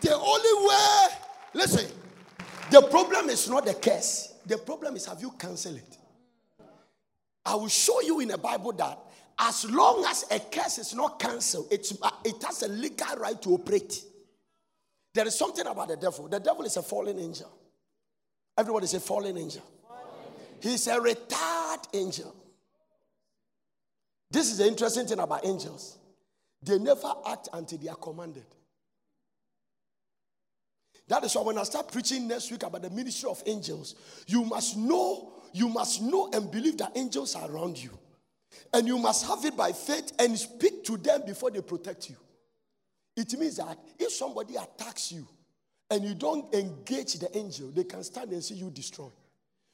The only way, listen, the problem is not the curse. The problem is have you cancelled it? I will show you in the Bible that as long as a curse is not cancelled, uh, it has a legal right to operate. There is something about the devil. The devil is a fallen angel. Everybody say fallen angel. Fallen. He's a retired angel. This is the interesting thing about angels. They never act until they are commanded. That is why when I start preaching next week about the ministry of angels, you must know, you must know and believe that angels are around you. And you must have it by faith and speak to them before they protect you. It means that if somebody attacks you and you don't engage the angel, they can stand and see you destroy.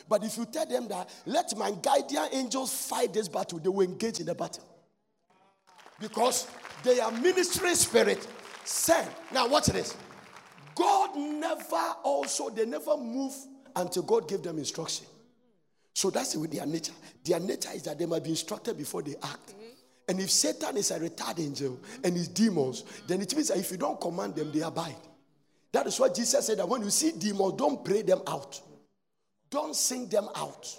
But if you tell them that, let my guardian angels fight this battle, they will engage in the battle. Because they are ministry spirit sent. Now, watch this. God never also, they never move until God gave them instruction. So that's with their nature. Their nature is that they might be instructed before they act. Mm-hmm. And if Satan is a retired angel and his demons, then it means that if you don't command them, they abide. That is what Jesus said that when you see demons, don't pray them out. Don't sing them out.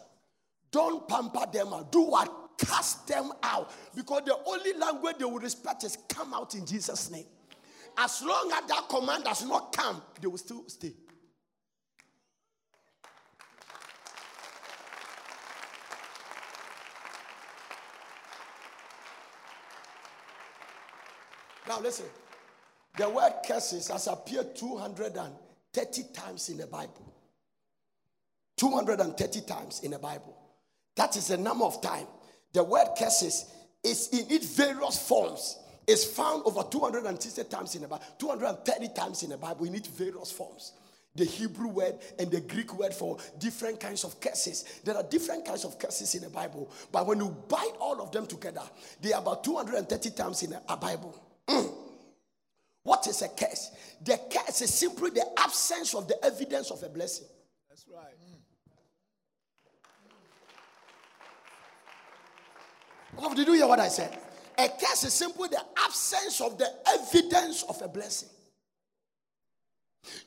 Don't pamper them out. Do what? Cast them out. Because the only language they will respect is come out in Jesus' name. As long as that command does not come, they will still stay. Now listen. The word curses has appeared 230 times in the Bible. 230 times in the Bible. That is the number of time. The word curses is in its various forms. Is found over 260 times in the Bible, 230 times in the Bible in its various forms. The Hebrew word and the Greek word for different kinds of curses. There are different kinds of curses in the Bible, but when you bite all of them together, they are about 230 times in a Bible. Mm. What is a curse? The curse is simply the absence of the evidence of a blessing. That's right. Mm. Did you hear what I said? A curse is simply the absence of the evidence of a blessing.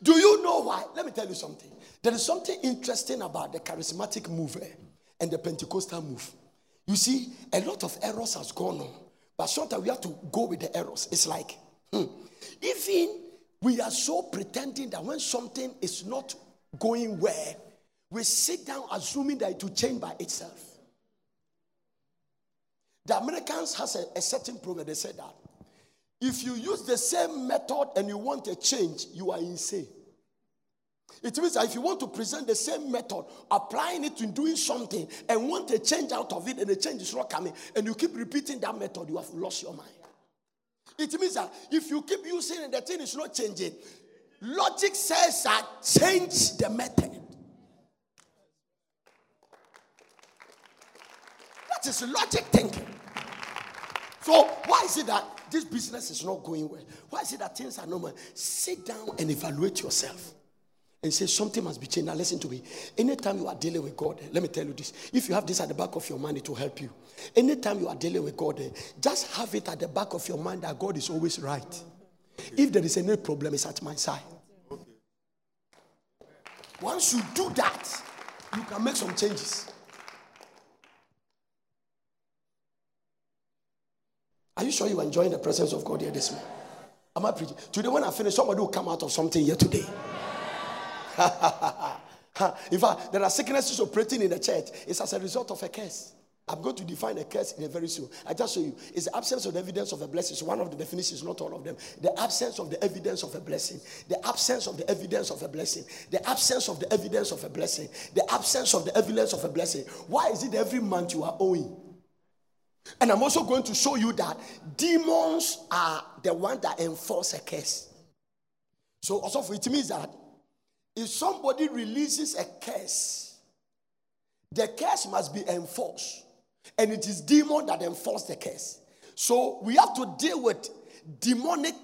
Do you know why? Let me tell you something. There is something interesting about the charismatic move eh, and the Pentecostal move. You see, a lot of errors has gone on, but sometimes we have to go with the errors. It's like, hmm, even we are so pretending that when something is not going well, we sit down assuming that it will change by itself. The Americans has a, a certain program. They said that if you use the same method and you want a change, you are insane. It means that if you want to present the same method, applying it to doing something, and want a change out of it, and the change is not coming, and you keep repeating that method, you have lost your mind. It means that if you keep using it, the thing is not changing. Logic says that change the method. That is logic thinking. So why is it that this business is not going well? Why is it that things are normal? Sit down and evaluate yourself and say something must be changed. Now listen to me. Anytime you are dealing with God, eh, let me tell you this. If you have this at the back of your mind, it will help you. Anytime you are dealing with God, eh, just have it at the back of your mind that God is always right. If there is any problem, it's at my side. Once you do that, you can make some changes. Are you sure you are enjoying the presence of God here this morning? Am I preaching? Today, when I finish, somebody will come out of something here today. in fact, there are sicknesses operating in the church. It's as a result of a curse. I'm going to define a curse in a very soon. I just show you. It's the absence of the evidence of a blessing. So one of the definitions, not all of them. The absence of the evidence of a blessing. The absence of the evidence of a blessing. The absence of the evidence of a blessing. The absence of the evidence of a blessing. Why is it every month you are owing? And I'm also going to show you that demons are the one that enforce a curse. So also it means that if somebody releases a curse, the curse must be enforced. And it is demon that enforce the curse. So we have to deal with demonic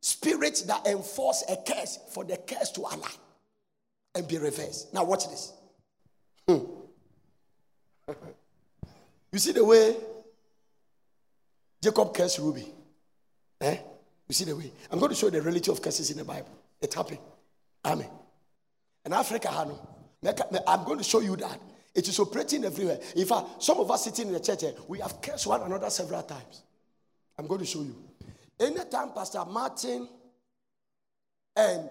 spirits that enforce a curse for the curse to align and be reversed. Now watch this. Hmm. you see the way Jacob cursed Ruby. Eh? You see the way? I'm going to show you the reality of curses in the Bible. It happened. Amen. And Africa, I'm going to show you that. It is operating everywhere. In fact, some of us sitting in the church, eh, we have cursed one another several times. I'm going to show you. Anytime Pastor Martin and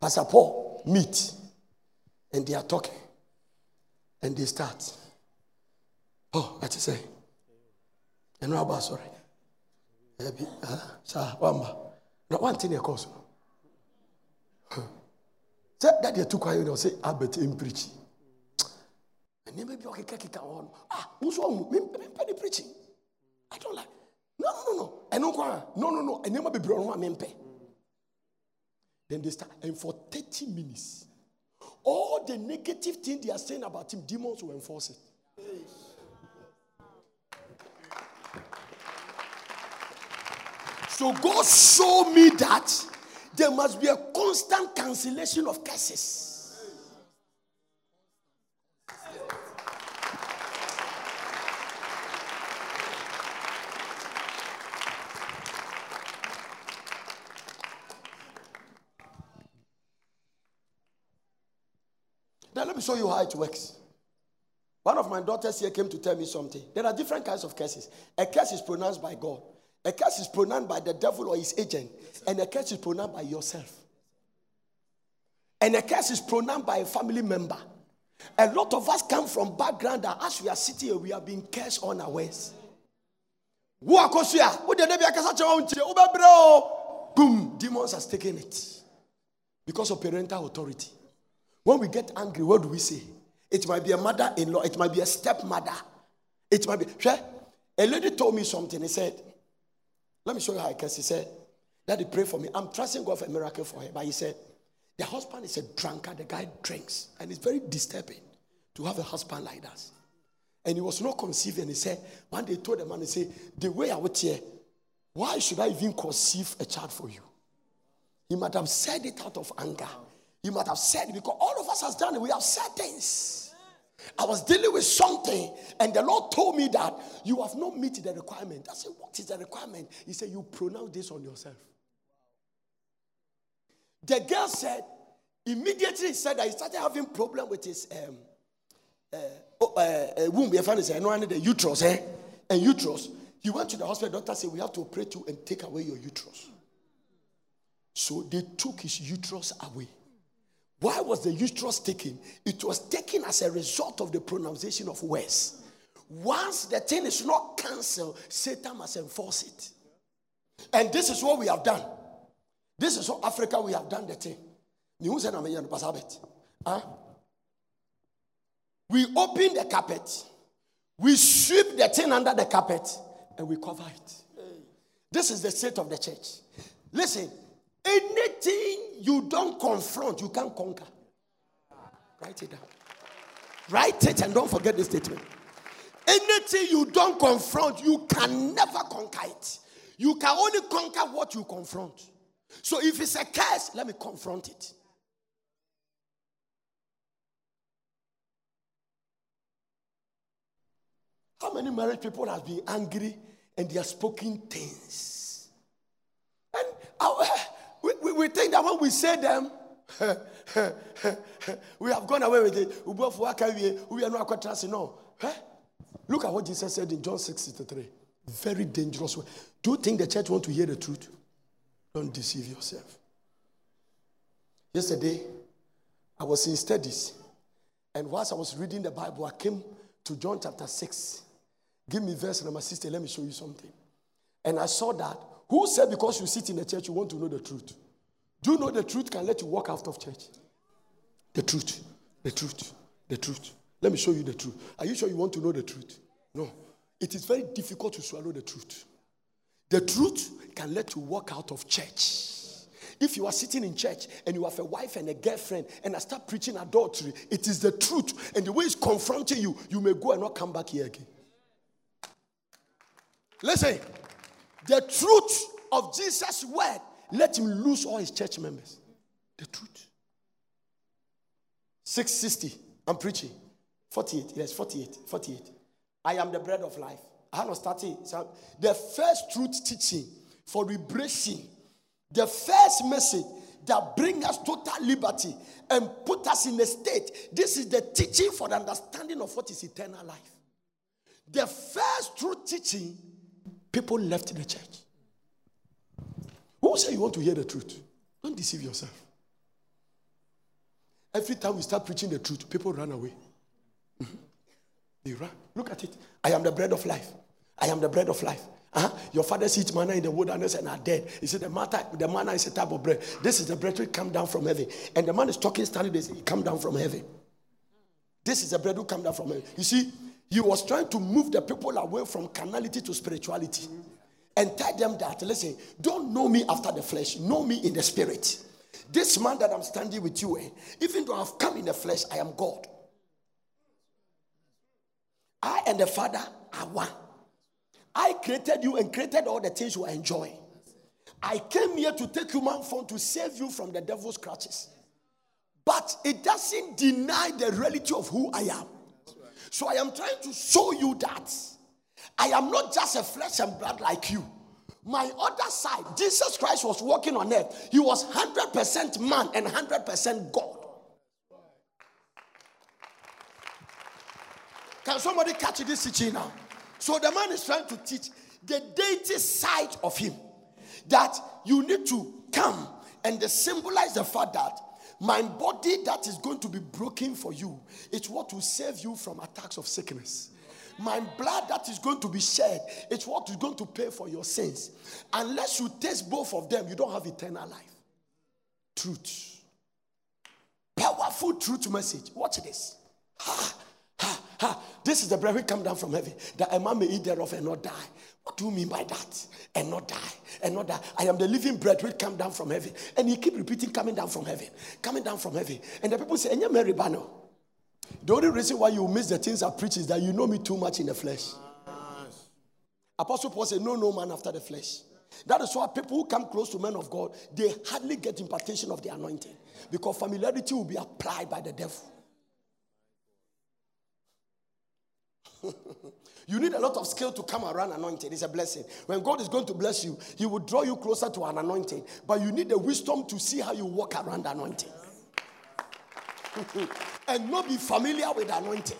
Pastor Paul meet and they are talking, and they start. Oh, what you say? And no sorry. Sir, wamba. Now one thing, of course. Say that they took away, say Albert in preach. And then maybe okay, kick on. Ah, who's wrong? Me penny preaching. I don't like. No, no, no, no. I know No, no, no. I never be brought on Then they start, and for 30 minutes, all the negative thing they are saying about him, demons will enforce it. So God showed me that there must be a constant cancellation of curses. Now, let me show you how it works. One of my daughters here came to tell me something. There are different kinds of curses. A curse is pronounced by God, a curse is pronounced by the devil or his agent, and a curse is pronounced by yourself. And a curse is pronounced by a family member. A lot of us come from background that as we are sitting here, we are being cursed on our ways. Boom, demons has taken it. Because of parental authority. When we get angry, what do we say? It might be a mother-in-law, it might be a stepmother. It might be. A lady told me something. He said, Let me show you how I can. He said, Daddy, pray for me. I'm trusting God for a miracle for her. But he said, The husband is a drunkard. The guy drinks. And it's very disturbing to have a husband like that. And he was not conceived. And he said, One day told the man, he said, The way I would here, why should I even conceive a child for you? He might have said it out of anger. He might have said it because all of us has done it. We have said things. I was dealing with something, and the Lord told me that you have not met the requirement. I said, What is the requirement? He said, You pronounce this on yourself. The girl said, immediately he said that he started having problem with his um, uh, oh, uh, uh, womb. Your is no the uterus, eh? And uterus. He went to the hospital. Doctor said, We have to operate you and take away your uterus. So they took his uterus away. Why was the uterus taken? It was taken as a result of the pronunciation of words. Once the thing is not cancelled, Satan must enforce it. And this is what we have done. This is what Africa we have done the thing. Huh? Ah? We open the carpet, we sweep the thing under the carpet, and we cover it. This is the state of the church. Listen, anything you don't confront, you can't conquer. Write it down. Write it and don't forget the statement. Anything you don't confront, you can never conquer it. You can only conquer what you confront. So if it's a curse, let me confront it. How many married people have been angry and they are spoken things? And our, we, think that when we say them, we have gone away with it. We both work away. We are not quite trusting. No. Look at what Jesus said in John 6 63. Very dangerous way. Do you think the church want to hear the truth? Don't deceive yourself. Yesterday, I was in studies, and whilst I was reading the Bible, I came to John chapter 6. Give me verse number 60. Let me show you something. And I saw that. Who said because you sit in the church, you want to know the truth? Do you know the truth can let you walk out of church? The truth. The truth. The truth. Let me show you the truth. Are you sure you want to know the truth? No. It is very difficult to swallow the truth. The truth can let you walk out of church. If you are sitting in church and you have a wife and a girlfriend and I start preaching adultery, it is the truth. And the way it's confronting you, you may go and not come back here again. Listen, the truth of Jesus' word let him lose all his church members. The truth. 660. I'm preaching. 48. Yes, 48. 48. I am the bread of life. I have not started. So the first truth teaching for liberation, the first message that bring us total liberty and put us in a state. This is the teaching for the understanding of what is eternal life. The first truth teaching, people left the church. Who say you want to hear the truth? Don't deceive yourself. Every time we start preaching the truth, people run away. Mm-hmm. They run. Look at it. I am the bread of life. I am the bread of life. Uh-huh. Your fathers eat manna in the wilderness and are dead. He said, the, matter, the manna is a type of bread. This is the bread which come down from heaven. And the man is talking, standing there, he come down from heaven. This is the bread who come down from heaven. You see, he was trying to move the people away from carnality to spirituality and tell them that, listen, don't know me after the flesh, know me in the spirit. This man that I'm standing with you, eh, even though I've come in the flesh, I am God. I and the Father are one. I created you and created all the things you enjoy. I came here to take human form to save you from the devil's clutches. But it doesn't deny the reality of who I am. So I am trying to show you that I am not just a flesh and blood like you. My other side, Jesus Christ was walking on earth. He was 100% man and 100% God. Can somebody catch this teaching now? So the man is trying to teach the deity side of him that you need to come and symbolize the fact that my body that is going to be broken for you, it's what will save you from attacks of sickness. My blood that is going to be shed, it's what is going to pay for your sins. Unless you taste both of them, you don't have eternal life. Truth. Powerful truth message. Watch this. Ha, ha, ha. This is the bread which come down from heaven, that a man may eat thereof and not die. What do you mean by that? And not die, and not die. I am the living bread which come down from heaven. And he keep repeating, coming down from heaven, coming down from heaven. And the people say, you're Mary Bano. The only reason why you miss the things I preach is that you know me too much in the flesh. Apostle Paul said, No, no man after the flesh. That is why people who come close to men of God, they hardly get impartation of the anointing because familiarity will be applied by the devil. you need a lot of skill to come around anointing. It's a blessing. When God is going to bless you, He will draw you closer to an anointing. But you need the wisdom to see how you walk around anointing. and not be familiar with anointing.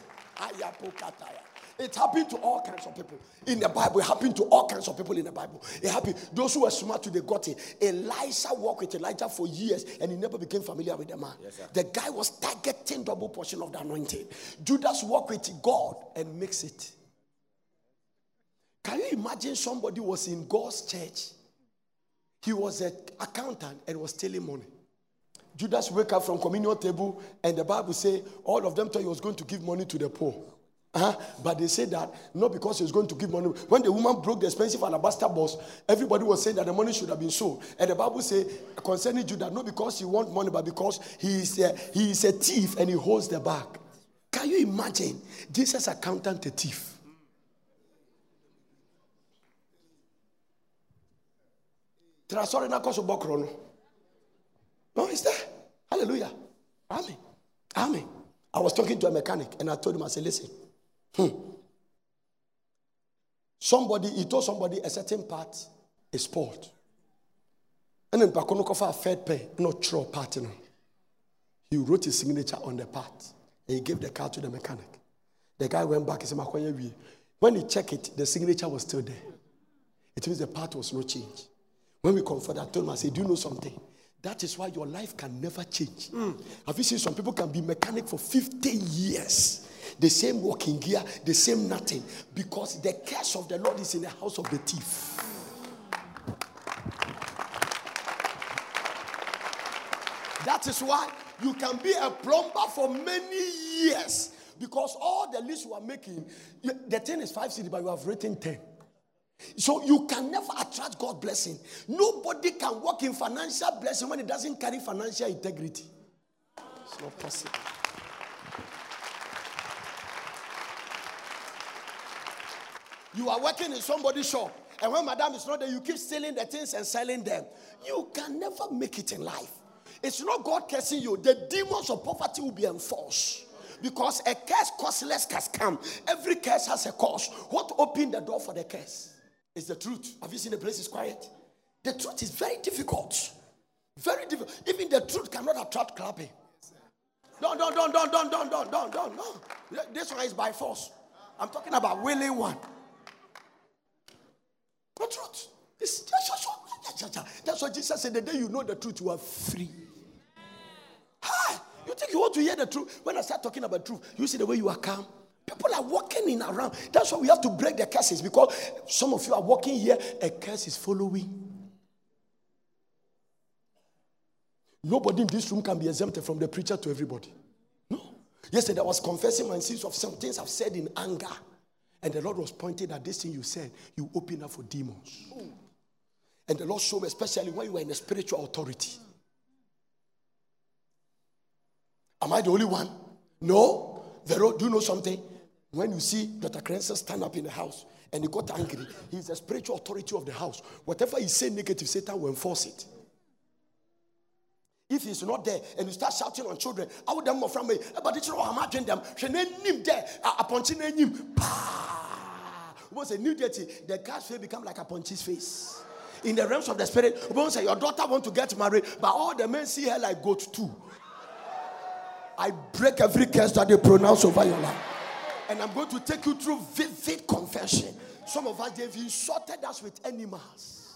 It happened to all kinds of people in the Bible. It happened to all kinds of people in the Bible. It happened. Those who were smart, they got it. Elisha walked with Elijah for years and he never became familiar with the man. Yes, the guy was targeting double portion of the anointing. Judas walked with God and mix it. Can you imagine somebody was in God's church? He was an accountant and was stealing money. Judas wake up from communion table and the Bible say all of them thought he was going to give money to the poor. Uh-huh. But they said that not because he was going to give money. When the woman broke the expensive alabaster box, everybody was saying that the money should have been sold. And the Bible say concerning Judas, not because he want money, but because he is a, he is a thief and he holds the bag. Can you imagine Jesus accountant a thief? Trasore na koso bokro no. it's there. Hallelujah. Amen. Amen. I was talking to a mechanic and I told him, I said, listen, Hmm. Somebody, he told somebody a certain part is spoiled. And then Pakono Kofa third pay, not true partner. He wrote his signature on the part. And he gave the car to the mechanic. The guy went back and said, When he checked it, the signature was still there. It means the part was not changed. When we confronted, I told him, I said, Do you know something? That is why your life can never change. Mm. Have you seen some people can be mechanic for 15 years? the same walking gear, the same nothing, because the curse of the Lord is in the house of the thief. That is why you can be a plumber for many years because all the list you are making, the thing is five city, but you have written 10. So you can never attract God blessing. Nobody can walk in financial blessing when it doesn't carry financial integrity. It's not possible. You are working in somebody's shop, and when madam is not there, you keep stealing the things and selling them. You can never make it in life. It's not God cursing you, the demons of poverty will be enforced. Because a curse causeless has come. Every curse has a cause. What opened the door for the curse? Is the truth. Have you seen the place is quiet? The truth is very difficult. Very difficult. Even the truth cannot attract clapping. Don't, don't, don't, don't, don't, don't, don't, don't, don't, no. This one is by force. I'm talking about willing one. The truth. It's, that's what Jesus said. The day you know the truth, you are free. Hi, you think you want to hear the truth? When I start talking about truth, you see the way you are calm. People are walking in around. That's why we have to break the curses because some of you are walking here, a curse is following. Nobody in this room can be exempted from the preacher to everybody. No. Yesterday I was confessing my sins of some things I've said in anger. And the Lord was pointing at this thing you said, you open up for demons. And the Lord showed me, especially when you were in a spiritual authority. Am I the only one? No. Vero, do you know something? When you see Dr. Crenson stand up in the house and he got angry, he's the spiritual authority of the house. Whatever he say negative, Satan will enforce it. If he's not there and you start shouting on children, I would them from me, but it's not imagine them. She name there, a punching him. Was a new dirty, the guy's face become like a punch's face. In the realms of the spirit, won't say your daughter want to get married, but all the men see her like goat too. I break every curse that they pronounce over your life. And I'm going to take you through vivid confession. Some of us, they've insulted us with animals.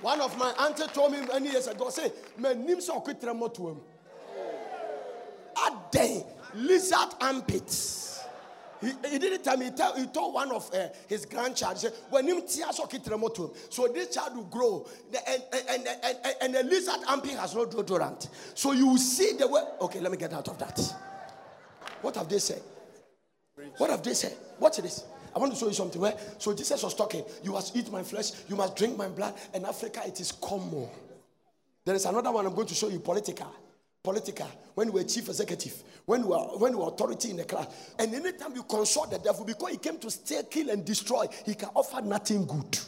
One of my auntie told me many years ago, say, my name so quick tremor to him. Day, lizard armpits. He, he didn't tell me, he, tell, he told one of uh, his grandchild, he said, when him so this child will grow. And, and, and, and, and the lizard armpit has no deodorant. So you will see the way. Okay, let me get out of that. What have they said? What have they said? Watch this. I want to show you something. Where so Jesus was talking. You must eat my flesh. You must drink my blood. In Africa, it is common. There is another one I'm going to show you. Political, political. When you were chief executive, when you were when you were authority in the class, and anytime you consult the devil, because he came to steal, kill, and destroy, he can offer nothing good.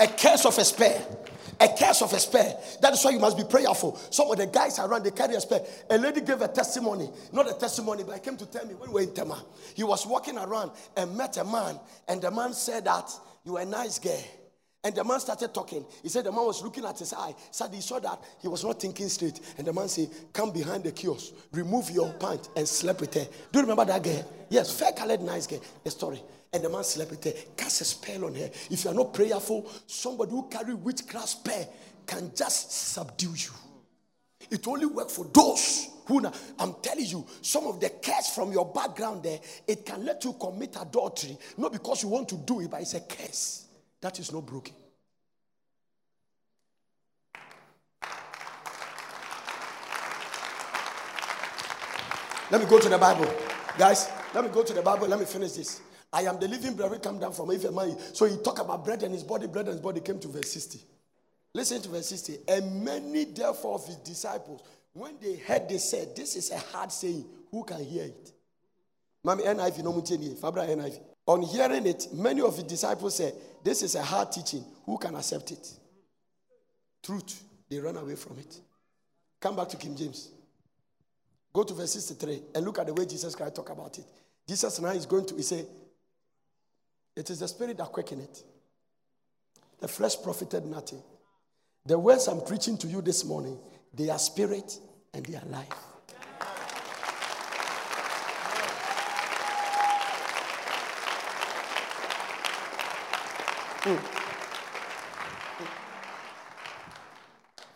A curse of a spear. A curse of a spear. That is why you must be prayerful. Some of the guys around they carry a spear. A lady gave a testimony, not a testimony, but I came to tell me when we were in Tema. He was walking around and met a man, and the man said that you are a nice girl. And the man started talking. He said the man was looking at his eye. Said he saw that he was not thinking straight. And the man said, Come behind the kiosk, remove your pant, and sleep with her. Do you remember that girl? Yes, fair colored, nice girl. The story. And the man slept with her, cast a spell on her. If you are not prayerful, somebody who carry witchcraft spell can just subdue you. It only work for those who now. I'm telling you, some of the curse from your background there, it can let you commit adultery, not because you want to do it, but it's a curse that is not broken. Let me go to the Bible. Guys, let me go to the Bible. Let me finish this. I am the living bread. We come down from if man. So he talk about bread and his body, bread and his body came to verse 60. Listen to verse 60. And many therefore of his disciples, when they heard, they said, This is a hard saying. Who can hear it? Mami NIV no Fabra NIV. On hearing it, many of his disciples said, This is a hard teaching. Who can accept it? Truth. They run away from it. Come back to King James. Go to verse 63 and look at the way Jesus Christ talk about it. Jesus now is going to, he say, it is the spirit that quicken it. The flesh profited nothing. The words I'm preaching to you this morning, they are spirit and they are life. Hmm. Hmm.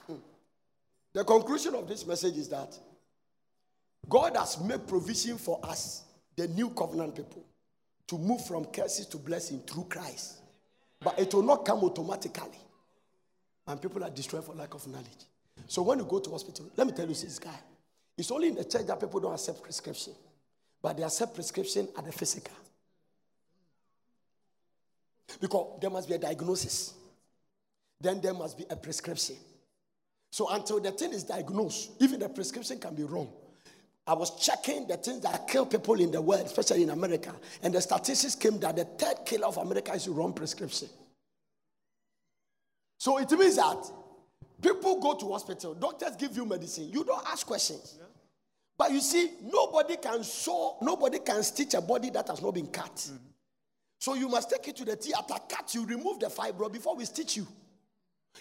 Hmm. The conclusion of this message is that God has made provision for us, the new covenant people, to move from curses to blessing through Christ. But it will not come automatically. And people are destroyed for lack of knowledge. So when you go to hospital, let me tell you this guy. It's only in the church that people don't accept prescription. But they accept prescription at the physical. Because there must be a diagnosis. Then there must be a prescription. So until the thing is diagnosed, even the prescription can be wrong. I was checking the things that kill people in the world, especially in America, and the statistics came that the third killer of America is wrong prescription. So it means that people go to hospital, doctors give you medicine, you don't ask questions. But you see, nobody can sew, nobody can stitch a body that has not been cut. Mm-hmm. So you must take it to the theater, cut you, remove the fibro before we stitch you.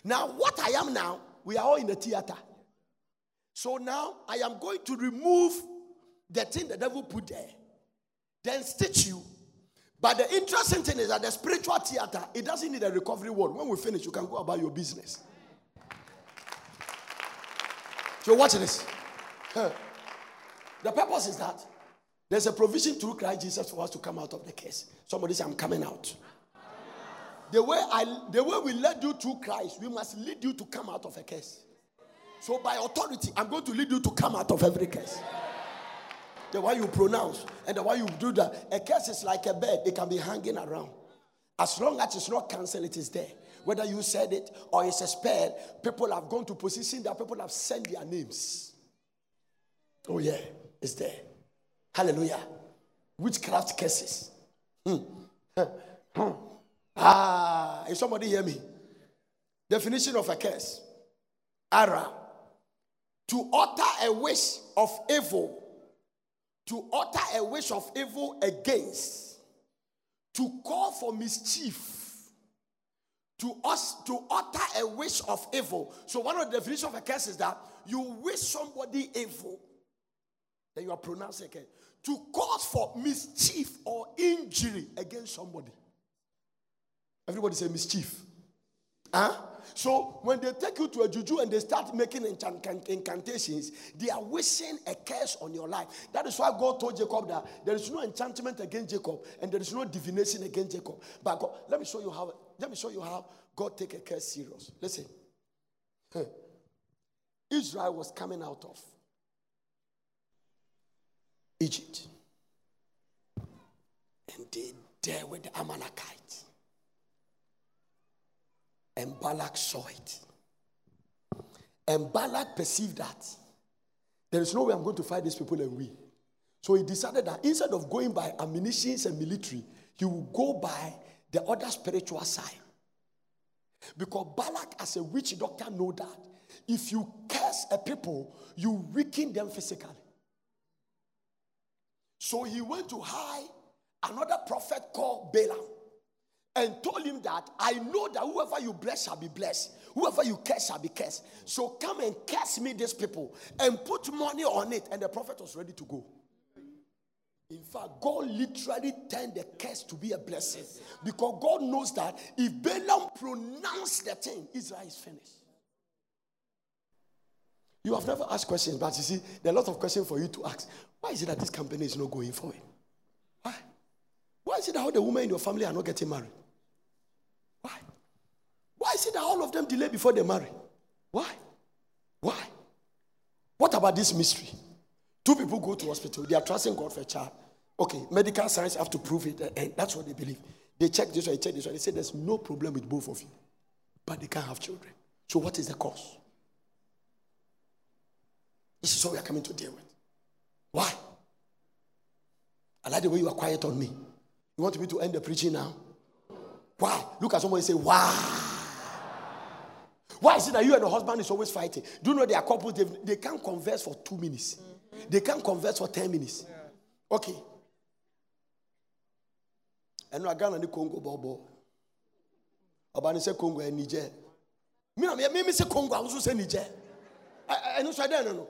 Now, what I am now, we are all in the theater. So now I am going to remove the thing the devil put there, then stitch you. But the interesting thing is that the spiritual theater, it doesn't need a recovery ward. When we finish, you can go about your business. So watch this. The purpose is that there's a provision through Christ Jesus for us to come out of the case. Somebody say, I'm coming out. The way I the way we led you through Christ, we must lead you to come out of a case. So by authority, I'm going to lead you to come out of every curse. The way you pronounce and the way you do that. A curse is like a bed, it can be hanging around. As long as it's not cancelled, it is there. Whether you said it or it's a spell, people have gone to position that people have sent their names. Oh, yeah, it's there. Hallelujah. Witchcraft curses. Hmm. Ah, is somebody hear me? Definition of a curse. Ara. To utter a wish of evil. To utter a wish of evil against. To call for mischief. To us to utter a wish of evil. So one of the definitions of a curse is that you wish somebody evil. Then you are pronouncing a curse. To cause for mischief or injury against somebody. Everybody say mischief. Huh? So when they take you to a juju and they start making incantations, they are wishing a curse on your life. That is why God told Jacob that there is no enchantment against Jacob and there is no divination against Jacob. But God, let me show you how. Let me show you how God take a curse serious. Listen, Israel was coming out of Egypt, and they there with the Amalekites. And Balak saw it. And Balak perceived that there is no way I'm going to fight these people and win. So he decided that instead of going by ammunition and military, he will go by the other spiritual side. Because Balak, as a witch doctor, know that if you curse a people, you weaken them physically. So he went to hire another prophet called Balaam and told him that I know that whoever you bless shall be blessed, whoever you curse shall be cursed. So come and curse me, these people, and put money on it. And the prophet was ready to go. In fact, God literally turned the curse to be a blessing because God knows that if Balaam pronounced the thing, Israel is finished. You have never asked questions, but you see, there are a lot of questions for you to ask. Why is it that this company is not going for it? Why? Why is it that all the women in your family are not getting married? Is it that all of them delay before they marry? Why? Why? What about this mystery? Two people go to hospital, they are trusting God for a child. Okay, medical science have to prove it, and that's what they believe. They check this one, they check this one. They say there's no problem with both of you, but they can't have children. So, what is the cause? This is what we are coming to deal with. Why? I like the way you are quiet on me. You want me to end the preaching now? Why? Look at somebody say, Why? Why is it that you and your husband is always fighting? Do you know they are couples? They, they can't converse for two minutes. They can't converse for 10 minutes. Okay. And I got the Congo bobo. Obani say Congo and Niger. Me, me, me say Congo, I also say Niger. I know so I don't know.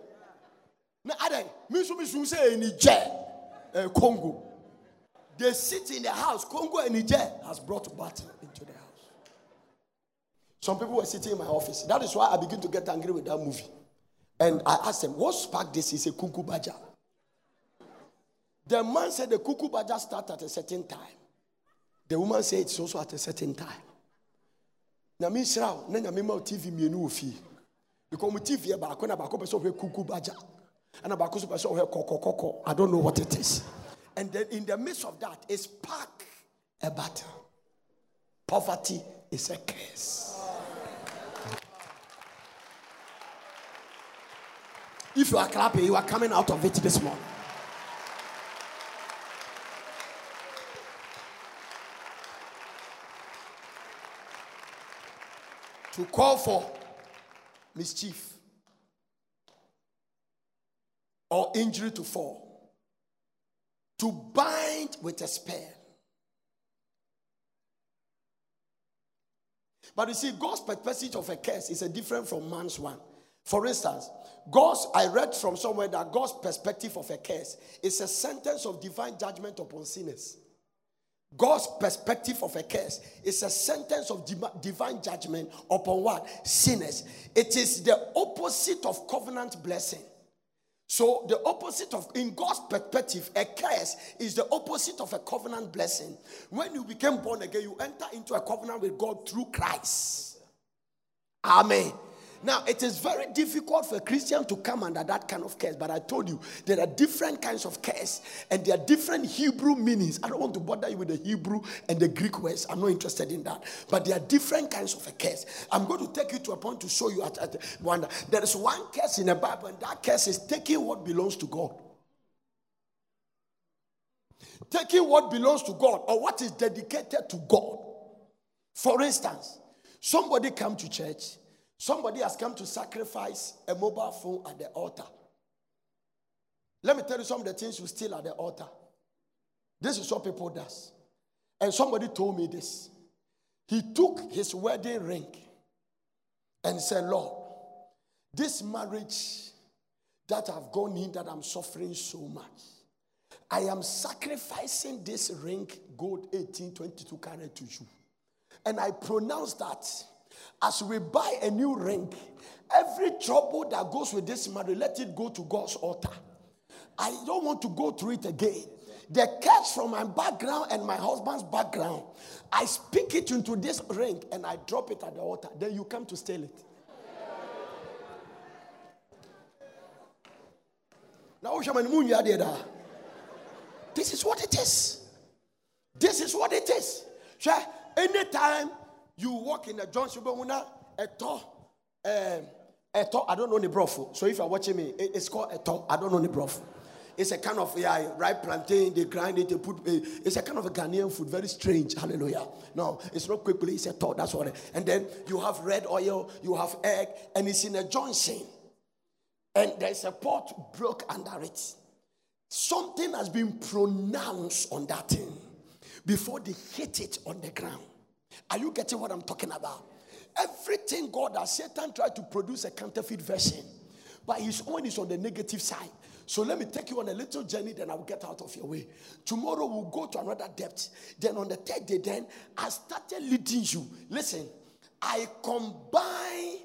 Now, I me so me say Niger, Congo. They sit in the house. Congo and Niger has brought battle into the house. Some people were sitting in my office. That is why I begin to get angry with that movie. And I asked them, what sparked this? He said, Kuku Baja. The man said the Kuku Baja start at a certain time. The woman said it's also at a certain time. Mi sra na nyame ma TV mienu ofi. Because my TV ba ko na ba ko pe so kuku baja. And ba ko so pe so koko koko. I don't know what it is. And then in the midst of that is pack a battle. Poverty is a curse. If you are clapping, you are coming out of it this morning. To call for mischief or injury to fall to bind with a spell. But you see, God's perspective of a curse is a different from man's one. For instance, God's I read from somewhere that God's perspective of a curse is a sentence of divine judgment upon sinners. God's perspective of a curse is a sentence of divine judgment upon what? Sinners. It is the opposite of covenant blessing. So, the opposite of, in God's perspective, a curse is the opposite of a covenant blessing. When you became born again, you enter into a covenant with God through Christ. Amen. Now, it is very difficult for a Christian to come under that kind of curse, but I told you there are different kinds of curse and there are different Hebrew meanings. I don't want to bother you with the Hebrew and the Greek words, I'm not interested in that. But there are different kinds of a curse. I'm going to take you to a point to show you at, at one. There is one curse in the Bible, and that curse is taking what belongs to God. Taking what belongs to God or what is dedicated to God. For instance, somebody come to church Somebody has come to sacrifice a mobile phone at the altar. Let me tell you some of the things you steal at the altar. This is what people does. And somebody told me this. He took his wedding ring and said, Lord, this marriage that I've gone in that I'm suffering so much. I am sacrificing this ring, gold 1822 carat to you. And I pronounce that as we buy a new ring, every trouble that goes with this marriage, let it go to God's altar. I don't want to go through it again. The curse from my background and my husband's background, I speak it into this ring and I drop it at the altar. Then you come to steal it. Now, this is what it is. This is what it is. Anytime you walk in a junction, a top, um, a top, I don't know the broth. So if you're watching me, it's called a top. I don't know the broth. It's a kind of yeah, ripe plantain. They grind it. They put. Uh, it's a kind of a Ghanaian food. Very strange. Hallelujah. No, it's not quickly. It's a thought. That's what. And then you have red oil. You have egg, and it's in a junction. And there's a pot broke under it. Something has been pronounced on that thing before they hit it on the ground. Are you getting what I'm talking about? Everything God has Satan tried to produce a counterfeit version, but his own is on the negative side. So let me take you on a little journey, then I'll get out of your way. Tomorrow we'll go to another depth. Then on the third day, then I started leading you. Listen, I combine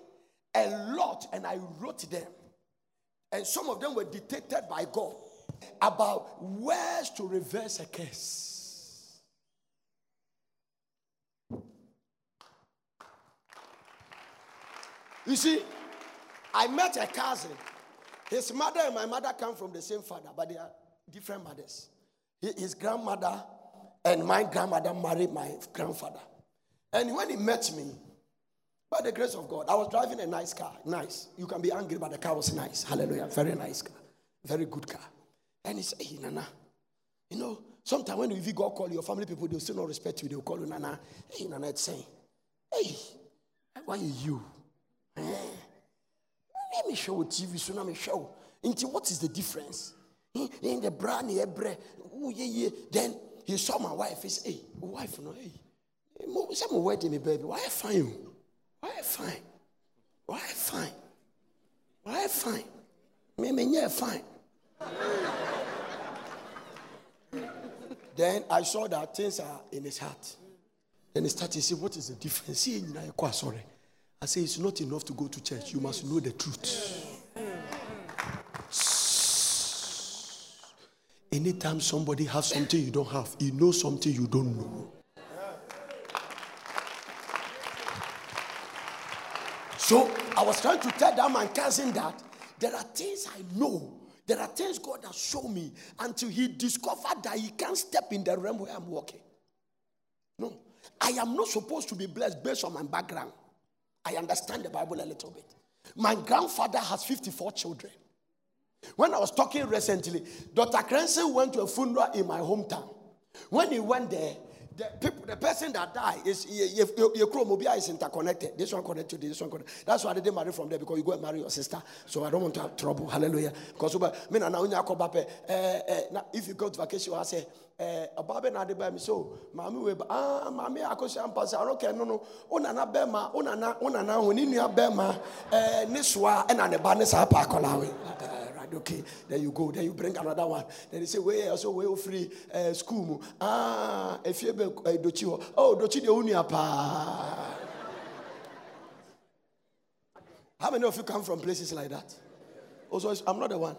a lot and I wrote them. And some of them were dictated by God about ways to reverse a curse. You see, I met a cousin his mother and my mother come from the same father, but they are different mothers. His grandmother and my grandmother married my grandfather. And when he met me, by the grace of God, I was driving a nice car. Nice. You can be angry, but the car was nice. Hallelujah. Very nice car. Very good car. And he said, Hey, Nana, you know, sometimes when you go call your family people, they'll still not respect you. They'll call you Nana. Hey, Nana, it's saying, Hey, why are you? Eh? Let me show TV so now me show. Into what is the difference? In the brand. Oh yeah yeah. Then he saw my wife. He said, "Hey, wife, no hey. Say my wedding, me baby. Why fine? Why fine? Why fine? Why fine? Me me yeah fine." then I saw that things are in his heart. Then he started to say, What is the difference? See, you know, sorry. I say it's not enough to go to church. You must know the truth. Anytime somebody has something you don't have, he knows something you don't know. So I was trying to tell that man cousin that there are things I know. There are things God has shown me until he discovered that he can't step in the realm where I'm walking. No. I am not supposed to be blessed based on my background. I understand the Bible a little bit. My grandfather has 54 children. When I was talking recently, Dr. Cranston went to a funeral in my hometown. When he went there, the people, the person that died is your chromobia is interconnected. This one connected to this one connected. That's why I didn't marry from there because you go and marry your sister. So I don't want to have trouble. Hallelujah. Because me na now eh, eh, if you go to vacation, I say eh, ọbaabe na ade ba mi so maame wei ba ah maame akosua mpa sɛ ɔno kɛ no no ɔnana bɛrima ɔnana ɔnana ho ne nua bɛrima ɛɛ ne soa ɛna ne ba ne saa pa akɔla wei okay then you go then you bring another one then they say wei also wei ofiri ɛɛ school ah efie bɛ ɛɛ dokyi hɔ oh dokyi de onua paa how many of you come from places like that also i'm not the one.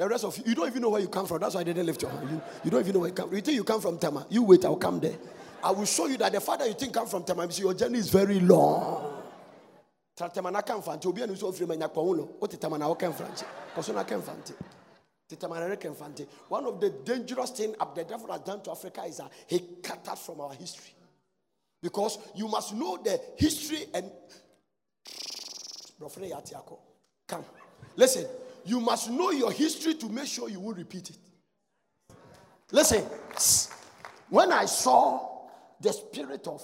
The rest of you, you don't even know where you come from. That's why I didn't lift your hand. You, you don't even know where you come from. You think you come from Tema. You wait, I'll come there. I will show you that the father you think come from Tema. your journey is very long. Tema na kan fante obi anu so ofiri manya kwa uno. O tetama na kan fante. Koso na kan fante. Tetama na kan fante. One of the dangerous thing the devil has done to Africa is that he cut us from our history. Because you must know the history and Come. Listen, you must know your history to make sure you will repeat it. Listen, when I saw the spirit of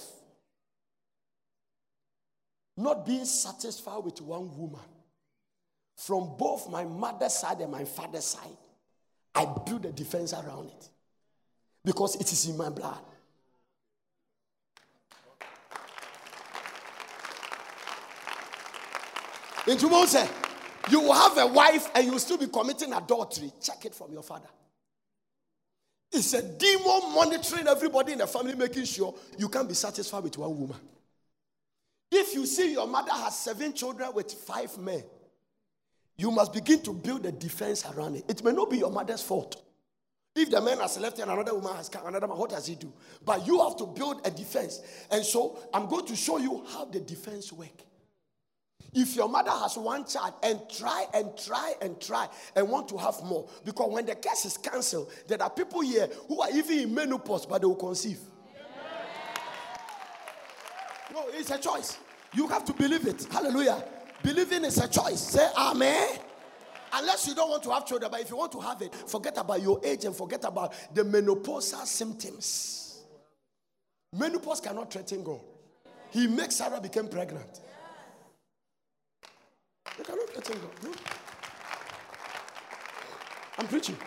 not being satisfied with one woman from both my mother's side and my father's side, I build a defense around it because it is in my blood. In Mose, You will have a wife and you will still be committing adultery. Check it from your father. It's a demon monitoring everybody in the family, making sure you can't be satisfied with one woman. If you see your mother has seven children with five men, you must begin to build a defense around it. It may not be your mother's fault. If the man has left and another woman has come, another man, what does he do? But you have to build a defense. And so I'm going to show you how the defense work. If your mother has one child and try and try and try and want to have more, because when the case is cancelled, there are people here who are even in menopause but they will conceive. No, it's a choice. You have to believe it. Hallelujah. Believing is a choice. Say amen. Unless you don't want to have children, but if you want to have it, forget about your age and forget about the menopausal symptoms. Menopause cannot threaten God. He makes Sarah become pregnant. You cannot threaten God. No. I'm preaching.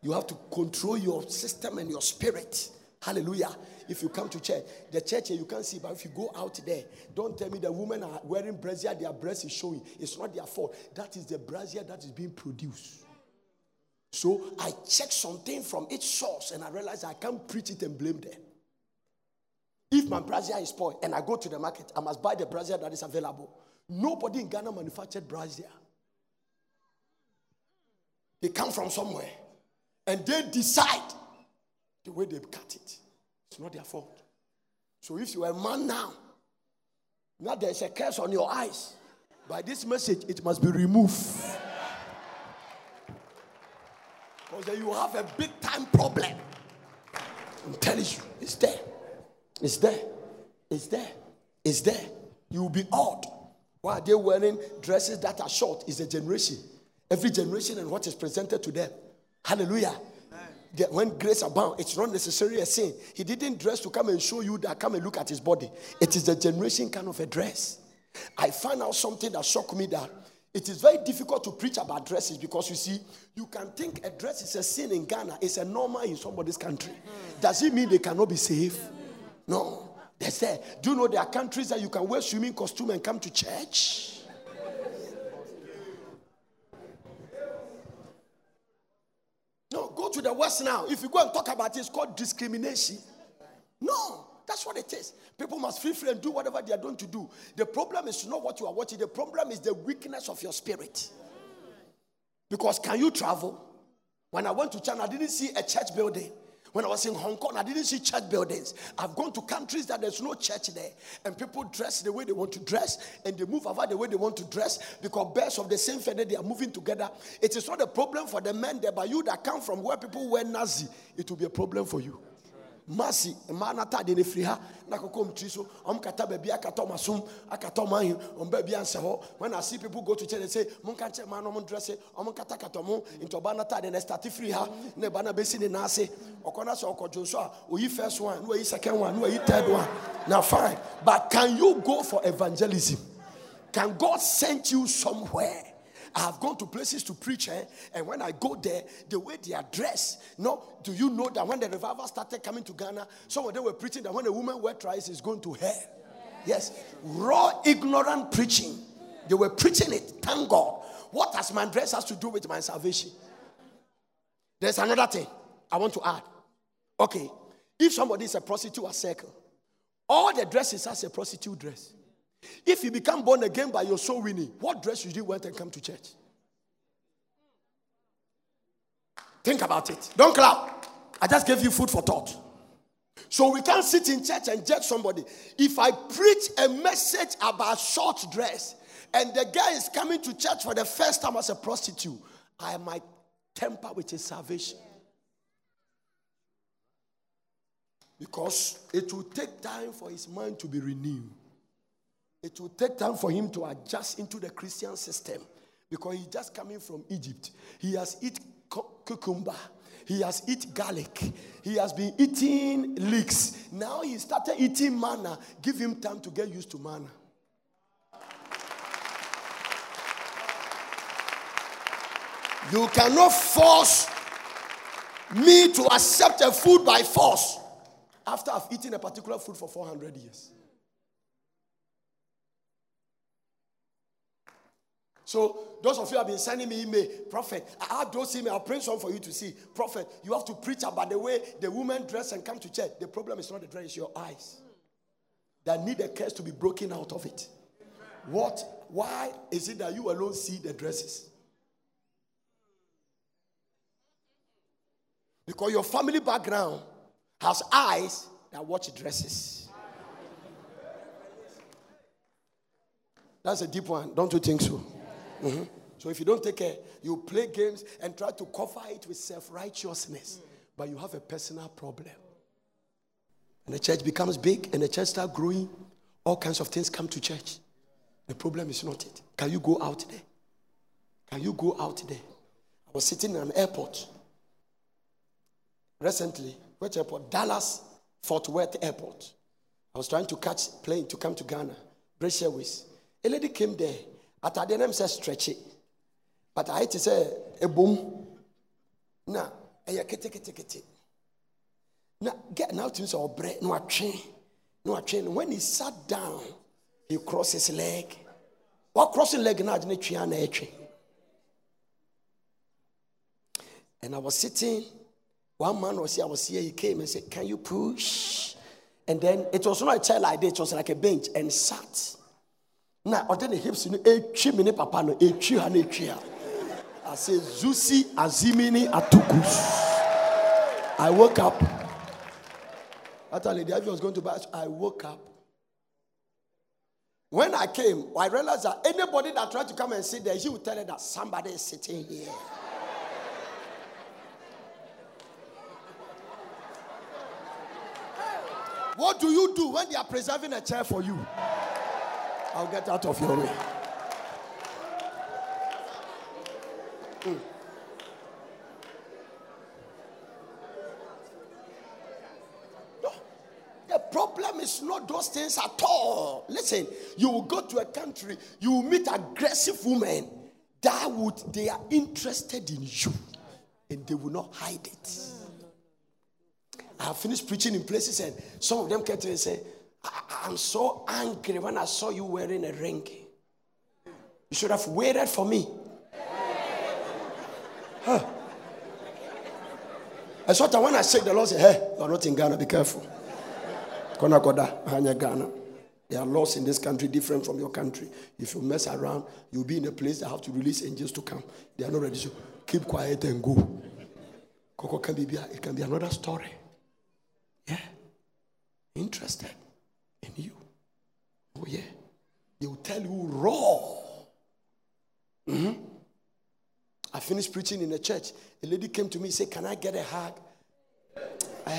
You have to control your system and your spirit. Hallelujah. If you come to church, the church here you can't see, but if you go out there, don't tell me the women are wearing brazier, their breast is showing. It's not their fault. That is the brazier that is being produced. So I check something from its source and I realize I can't preach it and blame them. If my brazier is spoiled and I go to the market, I must buy the brazier that is available. Nobody in Ghana manufactured brazier. They come from somewhere and they decide the way they cut it. It's not their fault. So if you are a man now, now there's a curse on your eyes. By this message, it must be removed. Because you have a big time problem. I'm telling you, it's there. It's there. It's there. It's there. You will be odd. Why are they wearing dresses that are short? Is a generation. Every generation and what is presented to them. Hallelujah when grace abounds, it's not necessarily a sin. He didn't dress to come and show you that, come and look at his body. It is the generation kind of a dress. I found out something that shocked me that it is very difficult to preach about dresses because you see, you can think a dress is a sin in Ghana, it's a normal in somebody's country. Does it mean they cannot be safe? No. They say, do you know there are countries that you can wear swimming costume and come to church? No, go to the West now. If you go and talk about it, it's called discrimination. No, that's what it is. People must feel free and do whatever they are going to do. The problem is not what you are watching, the problem is the weakness of your spirit. Because can you travel? When I went to China, I didn't see a church building. When I was in Hong Kong, I didn't see church buildings. I've gone to countries that there's no church there, and people dress the way they want to dress, and they move about the way they want to dress because birds of the same feather they are moving together. It is not a problem for the men there, but you that come from where people wear Nazi, it will be a problem for you. Masi mmaa n'ataade no firi ha na akɔkɔ ɔm tiri so ɔm kata baabi akata ɔm asom akata ɔm ahen ɔm baabi ansɛ hɔ when I see people go to church and say mo nka nkyɛn maa no ɔm dress ɔm kata kata ɔmo nti na firi ha na ɛba na bɛsi ne nan ase ɔkɔ na sɛ ɔkɔ nso a oyi first one na second one na third one. Na fine. But can you go for evangelism? Can God send you somewhere I have gone to places to preach, eh? and when I go there, the way they are dressed. No, do you know that when the revival started coming to Ghana, some of them were preaching that when a woman wear tries, is going to hell. Yes, raw, ignorant preaching. They were preaching it. Thank God. What has my dress has to do with my salvation? There's another thing I want to add. Okay, if somebody is a prostitute or circle, all the dresses has a prostitute dress. If you become born again by your soul winning, what dress should you wear and come to church? Think about it. Don't clap. I just gave you food for thought. So we can't sit in church and judge somebody. If I preach a message about short dress and the guy is coming to church for the first time as a prostitute, I might temper with his salvation. Because it will take time for his mind to be renewed. It will take time for him to adjust into the Christian system because he's just coming from Egypt. He has eaten cucumber. He has eaten garlic. He has been eating leeks. Now he started eating manna. Give him time to get used to manna. You cannot force me to accept a food by force after I've eaten a particular food for 400 years. So those of you have been sending me email, prophet. I have those email. I'll print some for you to see. Prophet, you have to preach about the way the women dress and come to church. The problem is not the dress, it's your eyes. That need a curse to be broken out of it. What? Why is it that you alone see the dresses? Because your family background has eyes that watch dresses. That's a deep one, don't you think so? Mm-hmm. So if you don't take care, you play games and try to cover it with self righteousness, but you have a personal problem. And the church becomes big and the church starts growing. All kinds of things come to church. The problem is not it. Can you go out there? Can you go out there? I was sitting in an airport recently. Which airport? Dallas Fort Worth Airport. I was trying to catch plane to come to Ghana. British Airways. A lady came there. At the name says stretch it. But I had to say a boom. Now, a kete kete kete. Now, get now to say bread, no train. No train. When he sat down, he crossed his leg. What crossing leg now? And I was sitting. One man was here. I was here. He came and said, "Can you push?" And then it was not a chair like this. It was like a bench and sat. Now, ɔde ne hips no etwi me ne papa no etwi ha na etwi. I say Zusi Azimini Atukus. I woke up. After Lady Ivy was going to buy, I woke up. When I came, I realized that anybody that tried to come and sit there, he would tell her that somebody is sitting here. What do you do when they are preserving a chair for you? I'll get out of your way. Mm. No, the problem is not those things at all. Listen, you will go to a country, you will meet aggressive women that would they are interested in you and they will not hide it. I have finished preaching in places and some of them came to me and say, I'm so angry when I saw you wearing a ring. You should have waited for me. Huh. I saw that when I said the Lord said, Hey, you're not in Ghana, be careful. Kona koda. There are laws in this country different from your country. If you mess around, you'll be in a place that have to release angels to come. They are not ready. So keep quiet and go. Coco can be it can be another story. Yeah. Interested in you. Oh, yeah. They will tell you raw. Mm-hmm. I finished preaching in a church. A lady came to me and said, Can I get a hug? Uh,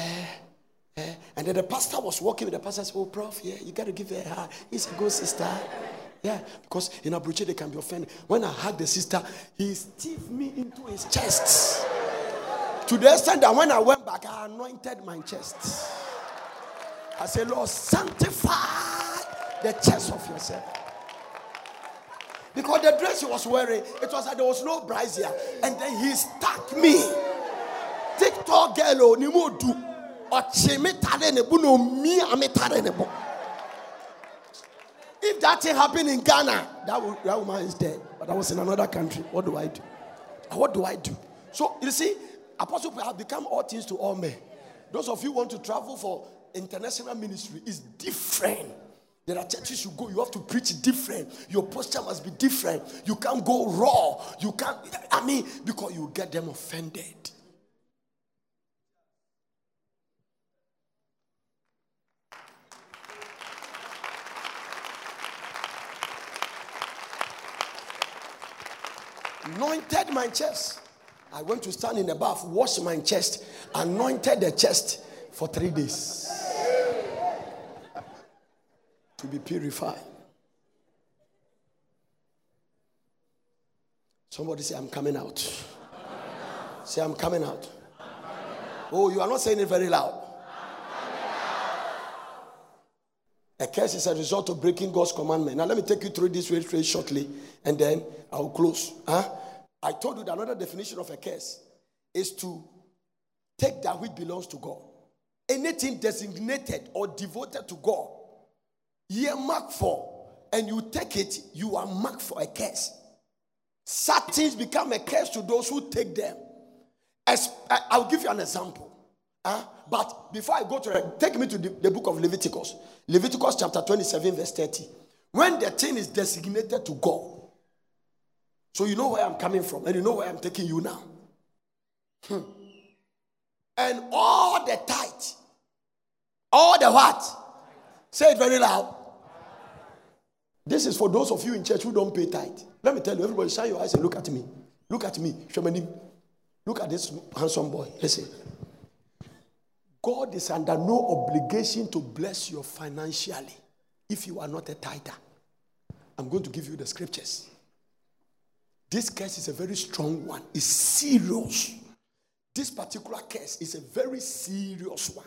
uh, and then the pastor was walking with the pastor said, Oh, prof, yeah, you got to give her a hug. He's a good sister. Yeah, because in Abuja they can be offended. When I hugged the sister, he stiffed me into his chest. To the extent that when I went back, I anointed my chest. I said, Lord, sanctify the chest of yourself. Because the dress he was wearing, it was like there was no brazier. And then he stuck me. TikTok girl, ni mo do. If that thing happened in Ghana, that, that woman is dead. But I was in another country. What do I do? What do I do? So you see, Apostle have become all things to all men. Those of you want to travel for international ministry is different. There are churches you go, you have to preach different. Your posture must be different. You can't go raw. You can't, I mean, because you get them offended. Anointed my chest. I went to stand in the bath, wash my chest, anointed the chest for three days to be purified. Somebody say, I'm coming out. Say, I'm coming out. Oh, you are not saying it very loud. A curse is a result of breaking God's commandment. Now, let me take you through this very, very shortly and then I'll close. Huh? I told you that another definition of a curse is to take that which belongs to God. Anything designated or devoted to God you're marked for, and you take it, you are marked for a curse. Such things become a curse to those who take them. As, I'll give you an example. Huh? But before I go to take me to the, the book of Leviticus. Leviticus chapter 27, verse 30. When the thing is designated to God, so you know where I'm coming from, and you know where I'm taking you now. Hmm. And all the tithe, all the what? Say it very loud. This is for those of you in church who don't pay tithe. Let me tell you, everybody, shine your eyes and look at me. Look at me. Look at this handsome boy. Listen. God is under no obligation to bless you financially if you are not a tither. I'm going to give you the scriptures. This case is a very strong one. It's serious. This particular case is a very serious one.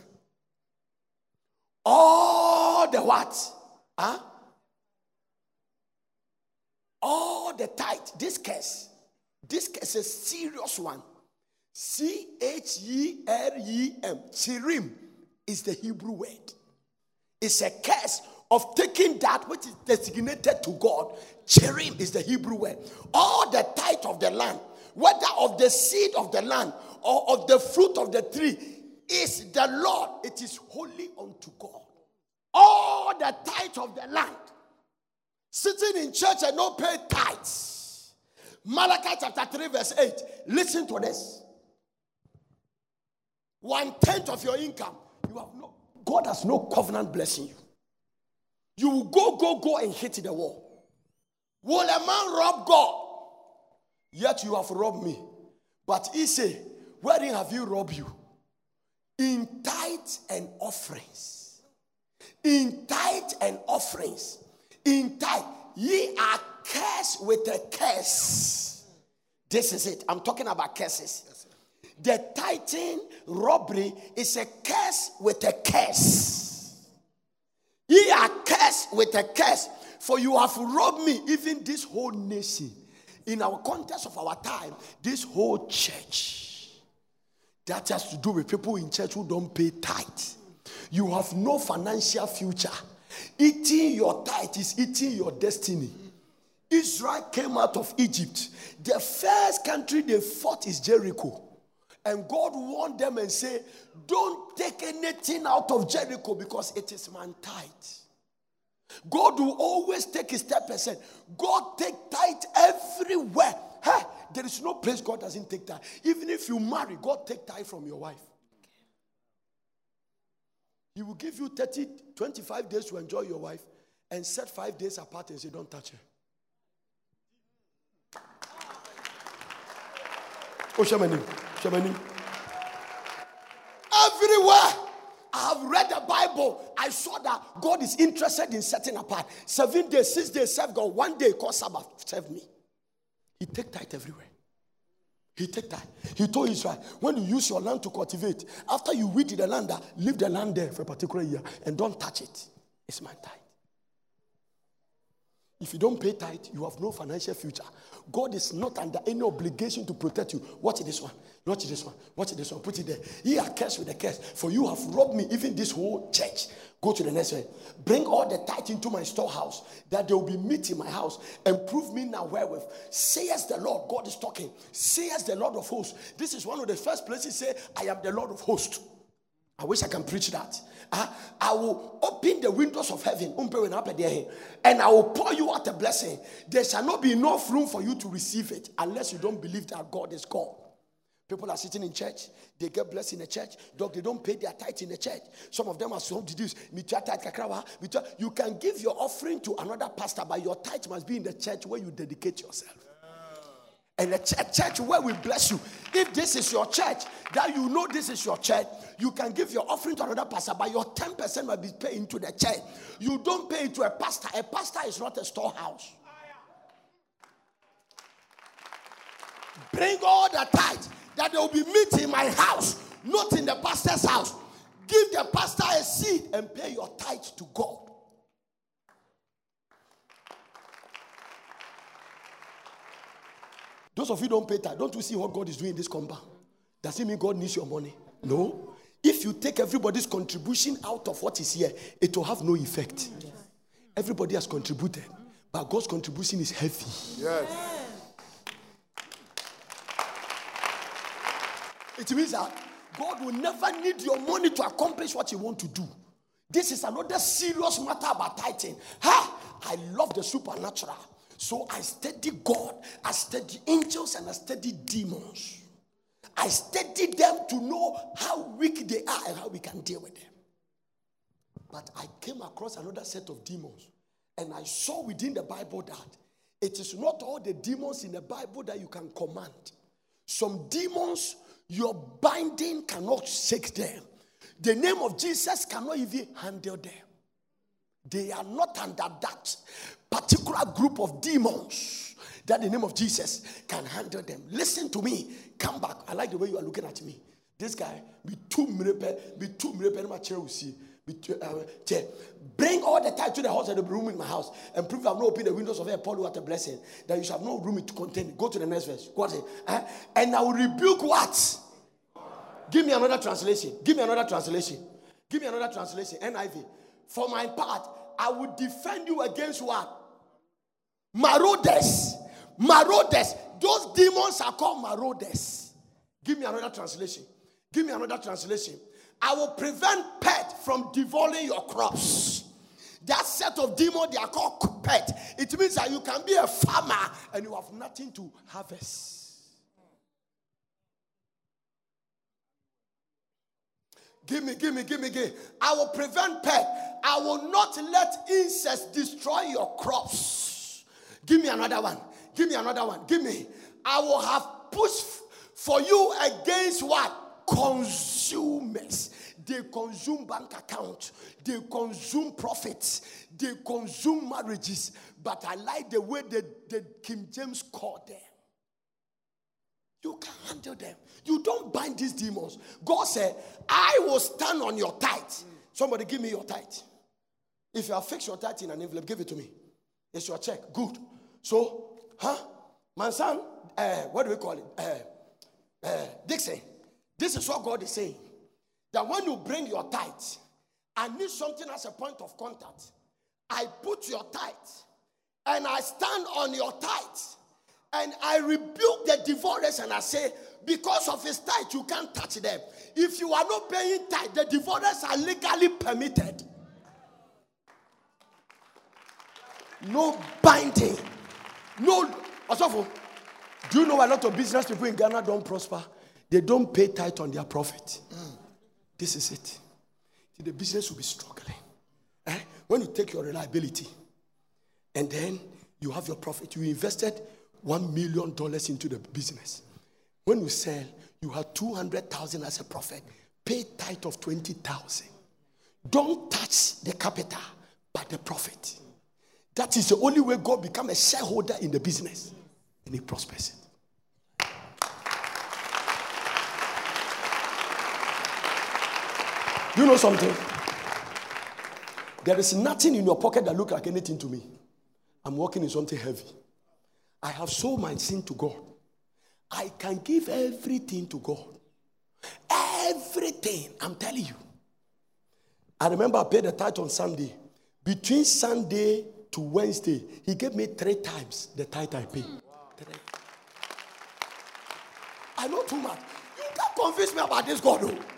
All the what? Huh? All the tithe. This case. This case is a serious one. C H E R E M. Cherem is the Hebrew word. It's a curse of taking that which is designated to God. Cherem is the Hebrew word. All the tithe of the land, whether of the seed of the land or of the fruit of the tree, is the Lord. It is holy unto God. All the tithe of the land, sitting in church and not pay tithes. Malachi chapter 3, verse 8. Listen to this one tenth of your income, you have no God has no covenant blessing you. You will go, go, go and hit the wall. Will a man rob God? Yet you have robbed me. But he say, Wherein have you robbed you? In tithes and offerings. In tithes and offerings. In tithe. Ye are cursed with a curse. This is it. I'm talking about curses. The tithing robbery is a curse with a curse. Ye are cursed with a curse, for you have robbed me, even this whole nation. In our context of our time, this whole church. That has to do with people in church who don't pay tithe. You have no financial future. Eating your tithe is eating your destiny. Israel came out of Egypt. The first country they fought is Jericho. And God warned them and said, Don't take anything out of Jericho because it is man tithe. God will always take his 10%. God take tithe everywhere. Hey, there is no place God doesn't take tithe. Even if you marry, God take tithe from your wife. He will give you 30, 25 days to enjoy your wife and set five days apart and say, Don't touch her. Oh, Shamanim. Shamanim. Everywhere I have read the Bible, I saw that God is interested in setting apart. Seven days, six days, serve God. One day, called Sabbath, serve me. He take tithe everywhere. He take tithe. He told Israel, when you use your land to cultivate, after you weed the land, ah, leave the land there for a particular year and don't touch it. It's my tithe. If you don't pay tithe, you have no financial future. God is not under any obligation to protect you. Watch this one. Watch this one. Watch this one. Put it there. Ye are cursed with the curse, for you have robbed me, even this whole church. Go to the next one. Bring all the tithe into my storehouse, that there will be meat in my house, and prove me now wherewith. Says the Lord. God is talking. Says the Lord of hosts. This is one of the first places say, I am the Lord of hosts. I wish I can preach that. Uh, I will open the windows of heaven and I will pour you out a blessing. There shall not be enough room for you to receive it unless you don't believe that God is God. People are sitting in church, they get blessed in the church, dog, they don't pay their tithe in the church. Some of them are so deduced. You can give your offering to another pastor, but your tithe must be in the church where you dedicate yourself and a church, church where we bless you. If this is your church, that you know this is your church, you can give your offering to another pastor, but your 10% must be paid into the church. You don't pay it to a pastor. A pastor is not a storehouse. Bring all the tithe that there will be meat in my house, not in the pastor's house. Give the pastor a seed and pay your tithe to God. Those of you don't pay tithe, don't you see what God is doing in this compound? Does it mean God needs your money? No. If you take everybody's contribution out of what is here, it will have no effect. Everybody has contributed, but God's contribution is heavy. Yes. It means that God will never need your money to accomplish what you want to do. This is another serious matter about tithing. Ha! I love the supernatural. So I study God, I study angels, and I study demons. I study them to know how weak they are and how we can deal with them. But I came across another set of demons, and I saw within the Bible that it is not all the demons in the Bible that you can command. Some demons, your binding cannot shake them. The name of Jesus cannot even handle them. They are not under that particular group of demons that the name of Jesus can handle them. Listen to me. Come back. I like the way you are looking at me. This guy, be two mrepe, be two mrepe, Uh, bring all the time to the house and the room in my house and prove I've not opened the windows of hell, Paul, what a blessing. That you shall have no room to contain. Go to the next verse. Go uh, and I will rebuke what? Give me another translation. Give me another translation. Give me another translation. NIV. For my part, I will defend you against what? Marauders. Marauders. Those demons are called marauders. Give me another translation. Give me another translation. I will prevent pet from devouring your crops. That set of demons, they are called pet. It means that you can be a farmer and you have nothing to harvest. Give me, give me, give me, give me. I will prevent pet. I will not let insects destroy your crops. Give me another one. Give me another one. Give me. I will have pushed for you against what? Consumers. They consume bank accounts, They consume profits. They consume marriages. But I like the way that, that King James called them. You can handle them. You don't bind these demons. God said, I will stand on your tithe. Somebody give me your tithe. If you have fixed your tithe in an envelope, give it to me. It's your check. Good. So, huh? My son, uh, what do we call it? Uh, uh, Dixon. This is what God is saying. That when you bring your tithe, I need something as a point of contact. I put your tithe and I stand on your tithe and I rebuke the divorce and I say, because of his tithe, you can't touch them. If you are not paying tithe, the divorces are legally permitted. No binding. No. Do you know a lot of business people in Ghana don't prosper? They don't pay tithe on their profit. Mm. This is it. The business will be struggling. Eh? When you take your reliability and then you have your profit, you invested $1 million into the business. When you sell, you have 200,000 as a profit. Pay tithe of 20,000. Don't touch the capital, but the profit. That is the only way God become a shareholder in the business and he prospers it. You know something? There is nothing in your pocket that look like anything to me. I'm walking in something heavy. I have sold my sin to God. I can give everything to God. Everything. I'm telling you. I remember I paid the tithe on Sunday. Between Sunday to Wednesday, he gave me three times the tithe I paid. I know too much. You can't convince me about this God. Though.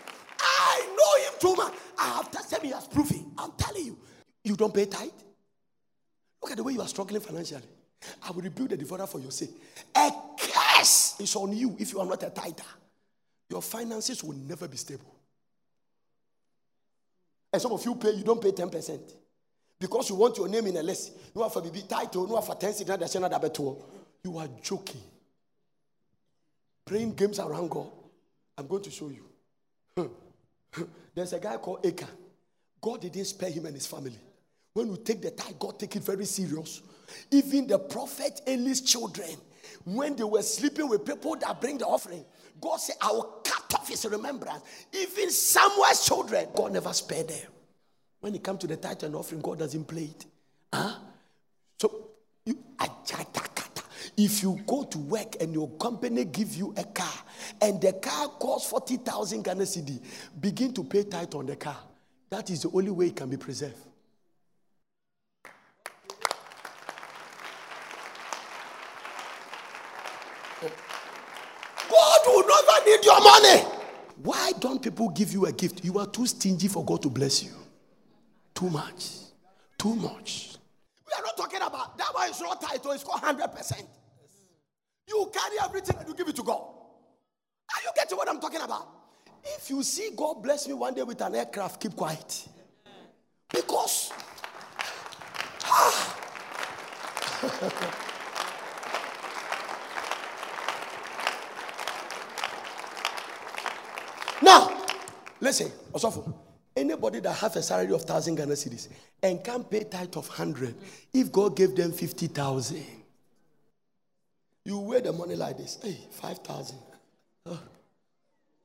Too much. I have tested me as proving. I'm telling you. You don't pay tithe? Look at the way you are struggling financially. I will rebuild the devourer for your sake. A curse is on you if you are not a tither. Your finances will never be stable. And some of you pay, you don't pay 10%. Because you want your name in a list. You have for title, you have for 10 You are joking. Playing games around God. I'm going to show you. There's a guy called Achan. God didn't spare him and his family. When you take the tithe, God take it very serious. Even the prophet Eli's children, when they were sleeping with people that bring the offering, God said, I will cut off his remembrance. Even Samuel's children, God never spared them. When it comes to the tithe and offering, God doesn't play it. Huh? So, you, if you go to work and your company give you a car and the car costs 40,000 Ghana cedi, begin to pay tithe on the car. That is the only way it can be preserved. God will never need your money. Why don't people give you a gift? You are too stingy for God to bless you. Too much. Too much. We are not talking about that one is not title, it's called 100%. You carry everything and you give it to God. Are you getting what I'm talking about? If you see God bless me one day with an aircraft, keep quiet. Because. Ah. now, listen, Osofo. Anybody that have a salary of thousand Ghana cedis and can pay tithe of hundred, if God gave them fifty thousand, you weigh the money like this. Hey, five thousand. Oh,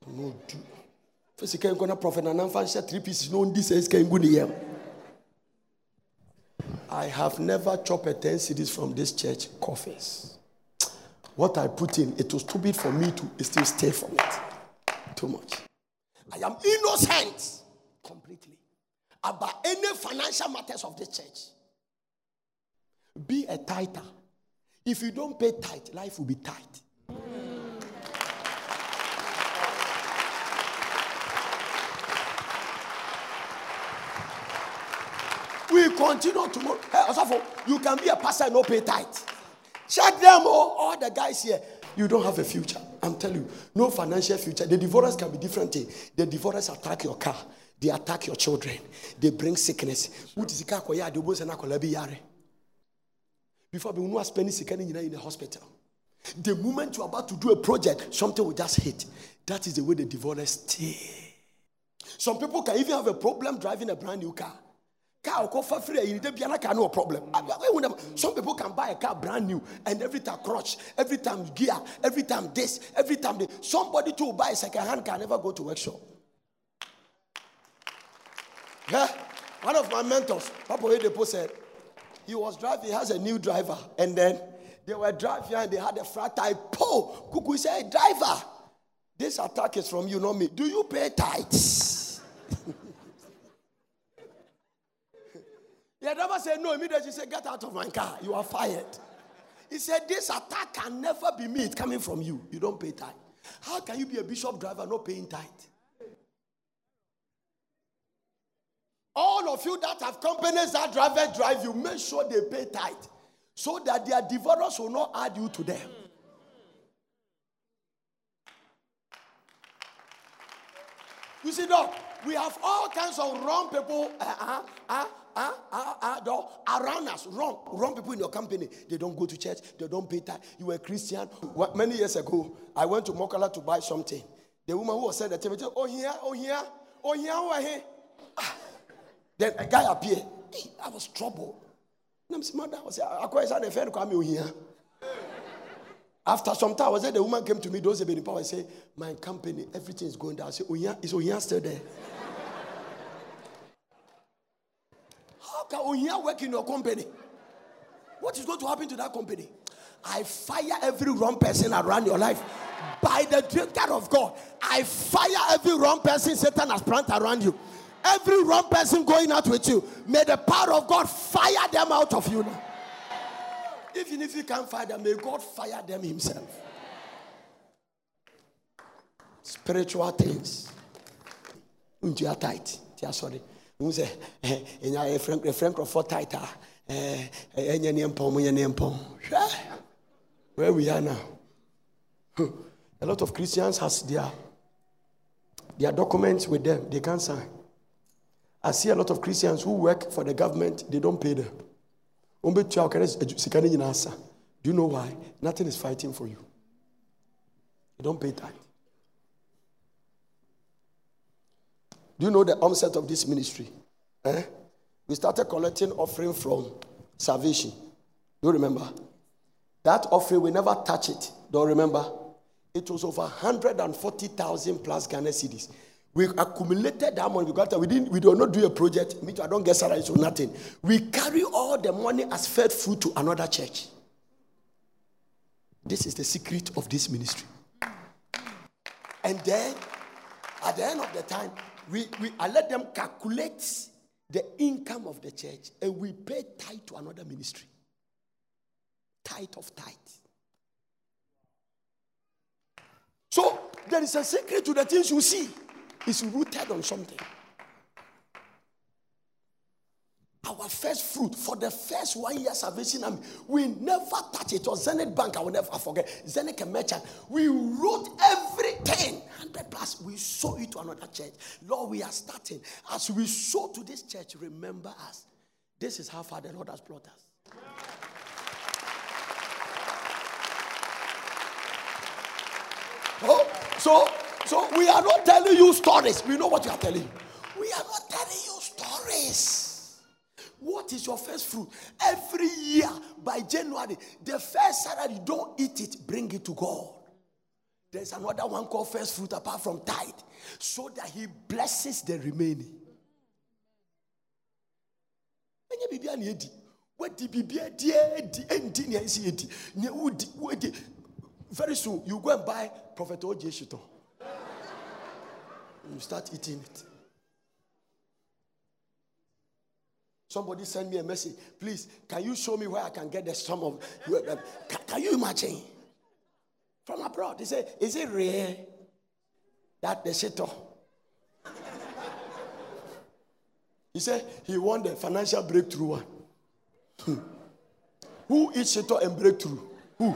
no, do. First, you can't go to prophet and I'm three pieces. No, this is can go I have never chopped a 10 cedis from this church coffers. What I put in, it was big for me to still stay from it. Too much. I am innocent completely about any financial matters of this church. Be a tither. If you don't pay tight, life will be tight. We continue tomorrow. Hey, eh, Osofo, you can be a pastor and not pay tithe. Check them all. All the guys here. You don't have a future. I'm telling you, no financial future. The divorce can be different. The divorce attack your car. They attack your children. They bring sickness. Before we know spending sickness in the hospital. The moment you're about to do a project, something will just hit. That is the way the divorce stay. Some people can even have a problem driving a brand new car car will for free you be car no problem some people can buy a car brand new and every time crutch every time gear every time this every time this somebody to buy a second hand can never go to workshop yeah one of my mentors papa Oyedepo said he was driving he has a new driver and then they were driving and they had a flat tire po kuku said driver this attack is from you not me do you pay tithes The driver said, No, immediately he said, Get out of my car. You are fired. He said, This attack can never be me. It's coming from you. You don't pay tithe. How can you be a bishop driver not paying tithe? All of you that have companies that drive drive you, make sure they pay tight so that their divorce will not add you to them. You see, dog, we have all kinds of wrong people. Uh, uh, uh, uh, uh, uh, around us, wrong, wrong people in your company. They don't go to church, they don't pay tithe. You were a Christian. Many years ago, I went to Makola to buy something. The woman who was said that to me, oh here, oh here, oh here, oh here. Then a guy appeared. Hey, I was troubled. And I'm saying, mother, I was a friend come here. After some time, I was there, the woman came to me, those have been in power, I say, My company, everything is going down. I Oh, yeah, is Ohiya still there? How can Ohiya work in your company? What is going to happen to that company? I fire every wrong person around your life by the drink of God. I fire every wrong person Satan has planted around you. Every wrong person going out with you. May the power of God fire them out of you now. Even if you can't fire them, may God fire them Himself. Spiritual things. You are tight. You are sorry wohu sɛ ɛnya yɛfrɛ nkurɔfoɔ tight a ɛnyɛ ne mpɔn mo nyɛ ne mpɔn hwɛ where we are now hmm. a lot of christians has their their documents with them they can't sign i see a lot of christians who work for the government they don't pay them do you know why nothing is fighting for you you don't pay tithe Do you know the onset of this ministry? Eh? We started collecting offering from salvation. Do you remember? That offering, we never touch it. Don't remember? It was over 140,000 plus Ghana cedis. We accumulated that money. That. We didn't. We do not do a project. Me too, I don't get salary, so nothing. We carry all the money as fed food to another church. This is the secret of this ministry. And then, at the end of the time, we, we I let them calculate the income of the church and we pay tithe to another ministry. Tithe of tithe. So there is a secret to the things you see. It's rooted on something. Our first fruit for the first one year salvation army, we never touch it. It was Zenith Bank, I will never forget. Zenith Merchant. We wrote everything, 100 plus. We sow it to another church. Lord, we are starting. As we sow to this church, remember us. This is how far the Lord has brought us. Oh, so, so we are not telling you stories. We know what you are telling. We are not telling you stories. What is your first fruit? Every year by January, the first salary, don't eat it, bring it to God. There's another one called first fruit apart from tithe, so that He blesses the remaining. Very soon you go and buy Prophet O.J. You start eating it. Somebody send me a message. Please, can you show me where I can get the sum of? Can, can you imagine? From abroad, they say, is it rare that the shito? He said he won the financial breakthrough one. Hmm. Who is shito and breakthrough? Who?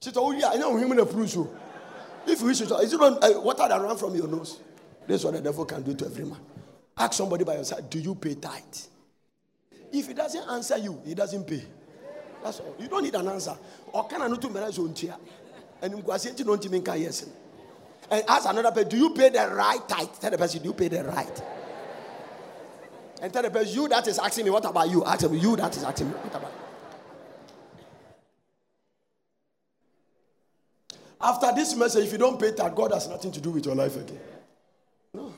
Shito, oh yeah, I know him in a proof. If you wish shito, is it on, uh, water that run from your nose? This is what the devil can do to every man. Ask somebody by your side, do you pay tithe? If he doesn't answer you, he doesn't pay. That's all. You don't need an answer. Or can I not to manage on chair? And you don't even yes. And ask another person, do you pay the right tithe? Tell the person, do you pay the right? And tell the person, you that is asking me, what about you? Ask him, you that is asking me, what about you? After this message, if you don't pay that, God has nothing to do with your life again. No.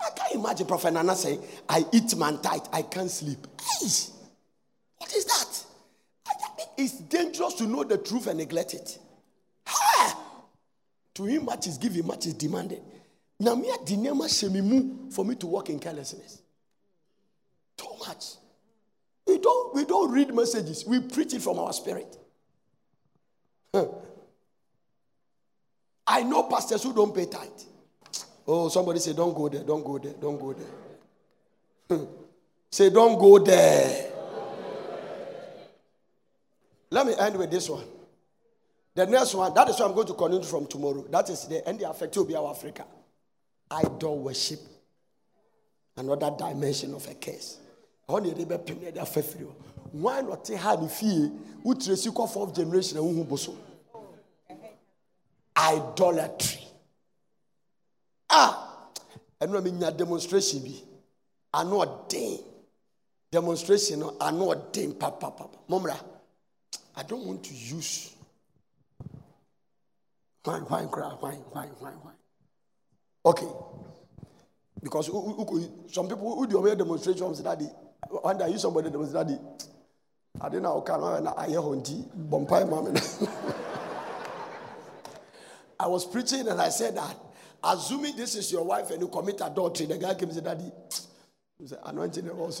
I can't imagine Prophet Nana say, I eat man tithe, I can't sleep. Hey, what is that? It's dangerous to know the truth and neglect it. Ha! To him, much is given, much is demanded. Me at the for me to walk in carelessness. Too much. We don't, we don't read messages, we preach it from our spirit. I know pastors who don't pay tithe. Oh, somebody say, don't go there, don't go there, don't go there. say, don't go there. Let me end with this one. The next one, that is what I'm going to continue from tomorrow. That is the end effect will be our Africa. Idol worship. Another dimension of a case. You fourth generation and who? Idolatry. Ah, and when me demonstration be, I know a day. Demonstration, I know a day, papa, papa. Momra, I don't want to use. Why, why, why, why, why, why? Okay. Because some people who do a demonstration say that one day I use somebody demonstrate that I didn't know how I hear honti bompai mama. I was preaching and I said that assuming this is your wife and you commit adultery, the guy came and said, Daddy, anointing. I didn't know I'm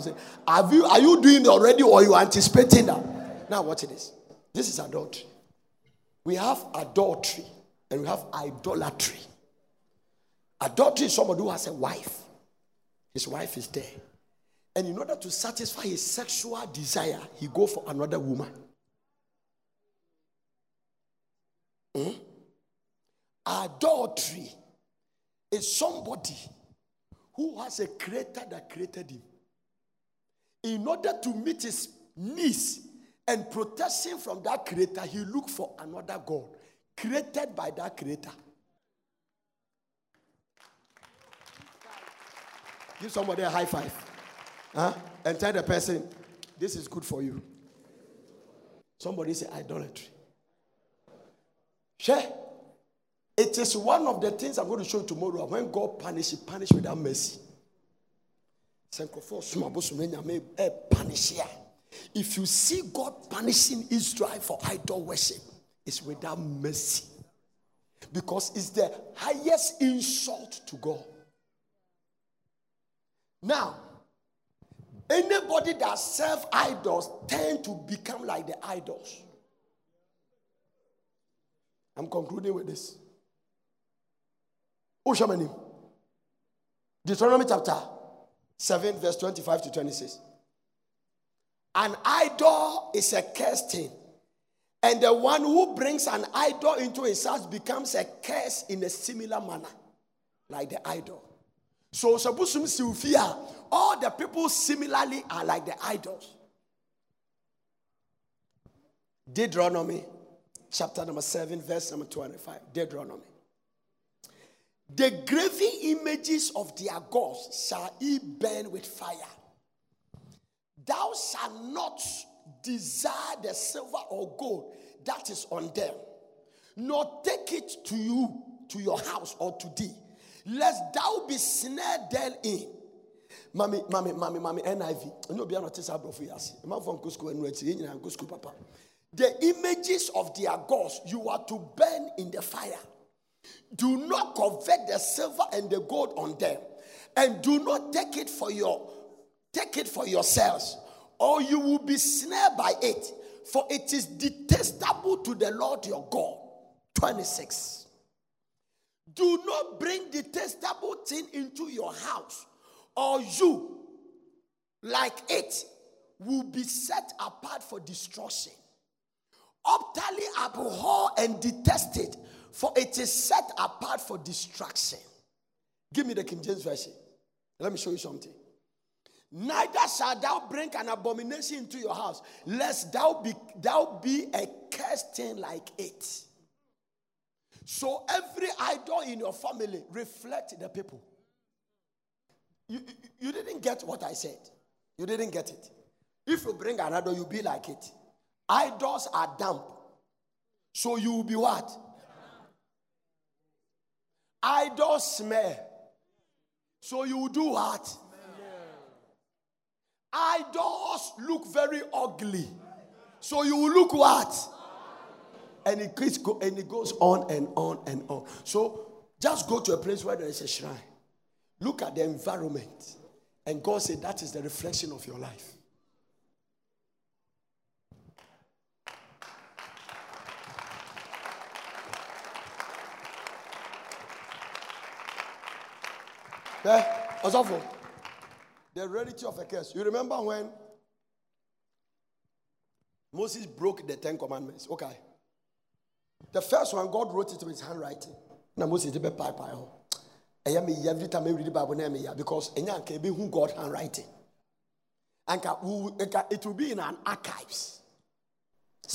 saying, Have you are you doing already or you anticipating that? Now watch this. This is adultery. We have adultery and we have idolatry. Adultery is somebody who has a wife. His wife is there. And in order to satisfy his sexual desire, he go for another woman. Hmm? Adultery is somebody who has a creator that created him. In order to meet his needs and protection from that creator, he look for another God created by that creator. Give somebody a high five. Huh? And tell the person, this is good for you. Somebody say idolatry. Share. It is one of the things I'm going to show you tomorrow. When God punish, he punish without mercy. Eh, if you see God punishing Israel for idol worship, it's without mercy. Because it's the highest insult to God. Now, anybody that serve idols tend to become like the idols. I'm concluding with this. Ushamanim. Deuteronomy chapter 7, verse 25 to 26. An idol is a cursed thing. And the one who brings an idol into his house becomes a curse in a similar manner, like the idol. So, Sabusum Sylvia, all the people similarly are like the idols. Deuteronomy chapter number 7, verse number 25. Deuteronomy. The graven images of their gods shall he burn with fire. Thou shalt not desire the silver or gold that is on them, nor take it to you, to your house, or to thee, lest thou be snared therein. Mami, mami, mami, mami, NIV. No, be not a brother. Yes, I'm from Cusco and Red Sea, and Cusco, Papa. The images of their gods you are to burn in the fire. Do not covet the silver and the gold on them, and do not take it for your take it for yourselves, or you will be snared by it, for it is detestable to the Lord your God. 26. Do not bring detestable thing into your house, or you, like it, will be set apart for destruction. Utterly abhor and detest it, for it is set apart for destruction. Give me the King James Version. Let me show you something. Neither shalt thou bring an abomination into your house, lest thou be thou be a cursed thing like it. So every idol in your family reflect the people. You, you, didn't get what I said. You didn't get it. If you bring an idol, you be like it. Idols are damp. So you will be what? Idols smell. So you will do what? Idols look very ugly. So you will look what? And it, keeps go, and it goes on and on and on. So just go to a place where there is a shrine. Look at the environment. And God said that is the reflection of your life. Yeah, Osofo, the reality of a curse. You remember when Moses broke the Ten Commandments? Okay. The first one, God wrote it with his handwriting. Now Moses did pie pie. I am every time I read the Bible name because enya can be who God handwriting. And it will be in an archives.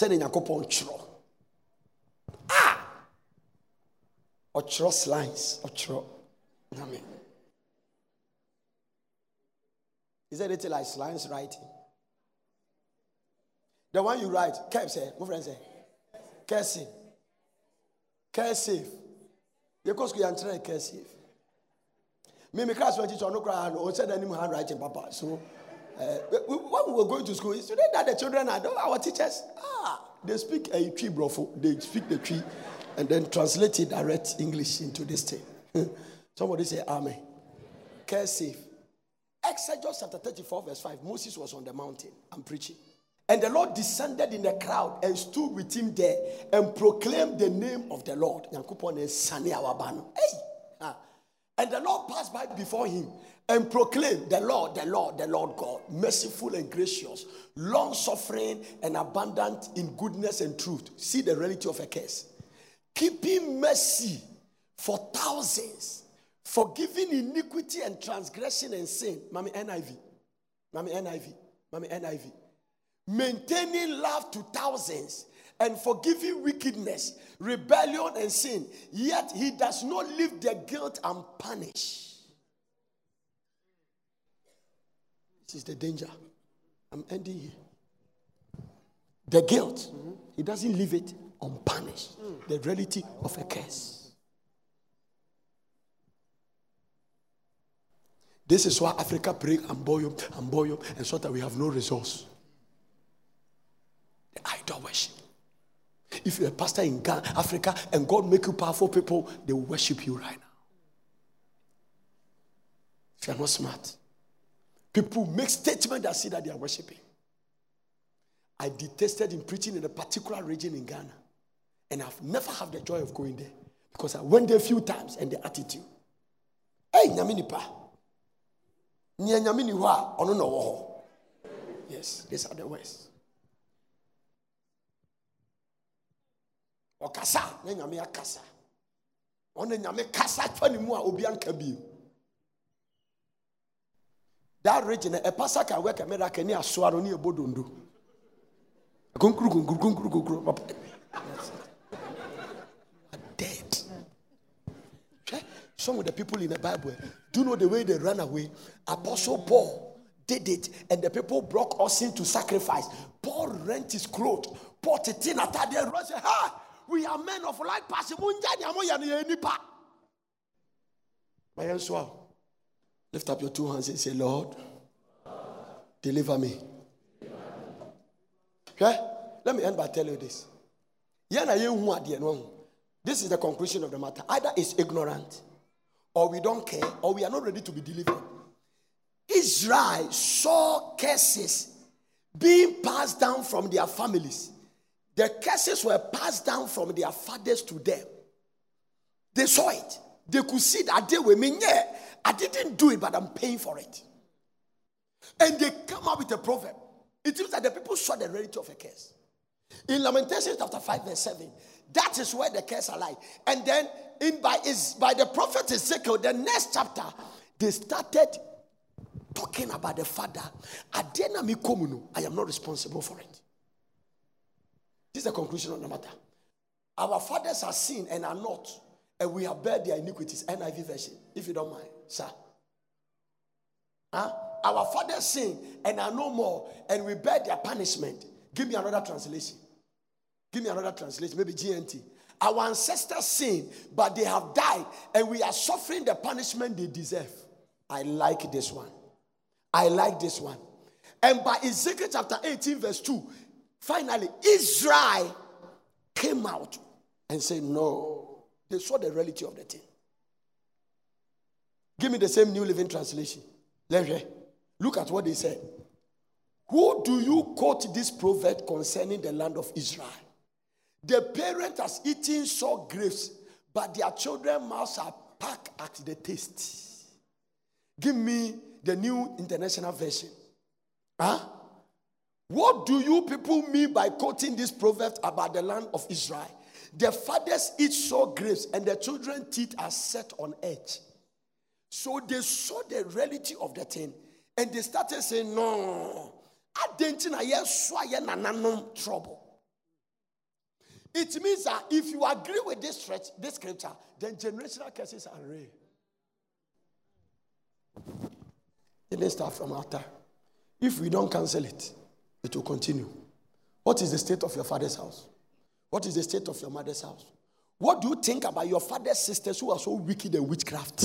A coupon chro. Ah! Or chro lines. Or chro. Amen. Is there anything like science writing? The one you write, Kev say, my friend say, cursive. Cursive. Because we are trying cursive. Me, my class teacher, no cry, no, said any handwriting, Papa. So, uh, when we were going to school, is today that the children are our teachers. Ah, they speak a tree, bro. They speak the tree and then translate it direct English into this thing. Somebody say, Amen. Cursive. Exodus chapter 34, verse 5. Moses was on the mountain and preaching. And the Lord descended in the crowd and stood with him there and proclaimed the name of the Lord. Hey! Ah. And the Lord passed by before him and proclaimed the Lord, the Lord, the Lord God, merciful and gracious, long suffering and abundant in goodness and truth. See the reality of a case. Keeping mercy for thousands Forgiving iniquity and transgression and sin. Mami NIV. Mami NIV. Mami NIV. Maintaining love to thousands and forgiving wickedness, rebellion, and sin. Yet he does not leave the guilt unpunished. This is the danger. I'm ending here. The guilt, mm-hmm. he doesn't leave it unpunished. Mm. The reality of a curse. This is why Africa pray and boil and boil and so that we have no resource. The idol worship. If you're a pastor in Ghana, Africa, and God make you powerful people, they worship you right now. If you're not smart, people make statements that say that they are worshiping. I detested in preaching in a particular region in Ghana. And I've never had the joy of going there because I went there a few times and the attitude. Hey, nyame Nea nyame ni hɔ a ɔno na ɔwɔ hɔ. Yes, these are the words. Ɔkasa na nyame akasa. Ɔna nyame kasa fa ne mu a obi anka bio. That region, a pastor can work a miracle near Suaro near Bodondo. Kunkuru, Some of the people in the Bible, do you know the way they ran away? Apostle Paul did it, and the people broke us into sacrifice. Paul rent his clothes. Paul titin atade and said, Ha! We are men of like passion. My hands Lift up your two hands and say, Lord, deliver me. Okay? Let me end by telling you this. This is the conclusion of the matter. Either it's ignorant, or we don't care, or we are not ready to be delivered. Israel saw curses being passed down from their families. The curses were passed down from their fathers to them. They saw it. They could see that they were mean, yeah, I didn't do it, but I'm paying for it. And they come up with a proverb. It means that the people saw the reality of a curse. In Lamentations chapter 5, verse 7, that is where the curse are like. And then in by is by the prophet Ezekiel, the next chapter, they started talking about the father. I am not responsible for it. This is the conclusion of the matter. Our fathers are seen and are not, and we have bear their iniquities. NIV version, if you don't mind, sir. Huh? Our fathers sin and are no more, and we bear their punishment. Give me another translation. Give me another translation, maybe GNT. Our ancestors sin, but they have died, and we are suffering the punishment they deserve. I like this one. I like this one. And by Ezekiel chapter 18, verse 2, finally, Israel came out and said, No. They saw the reality of the thing. Give me the same New Living Translation. Look at what they said. Who do you quote this proverb concerning the land of Israel? The parent has eaten sour grapes, but their children mouths are packed at the taste. Give me the new international version. Huh? What do you people mean by quoting this proverb about the land of Israel? The fathers eat sour grapes, and the children's teeth are set on edge. So they saw the reality of the thing and they started saying, No, I didn't know trouble. It means that if you agree with this, stretch, this scripture, then generational curses are real. Didn't start from altar. If we don't cancel it, it will continue. What is the state of your father's house? What is the state of your mother's house? What do you think about your father's sisters who are so wicked and witchcraft?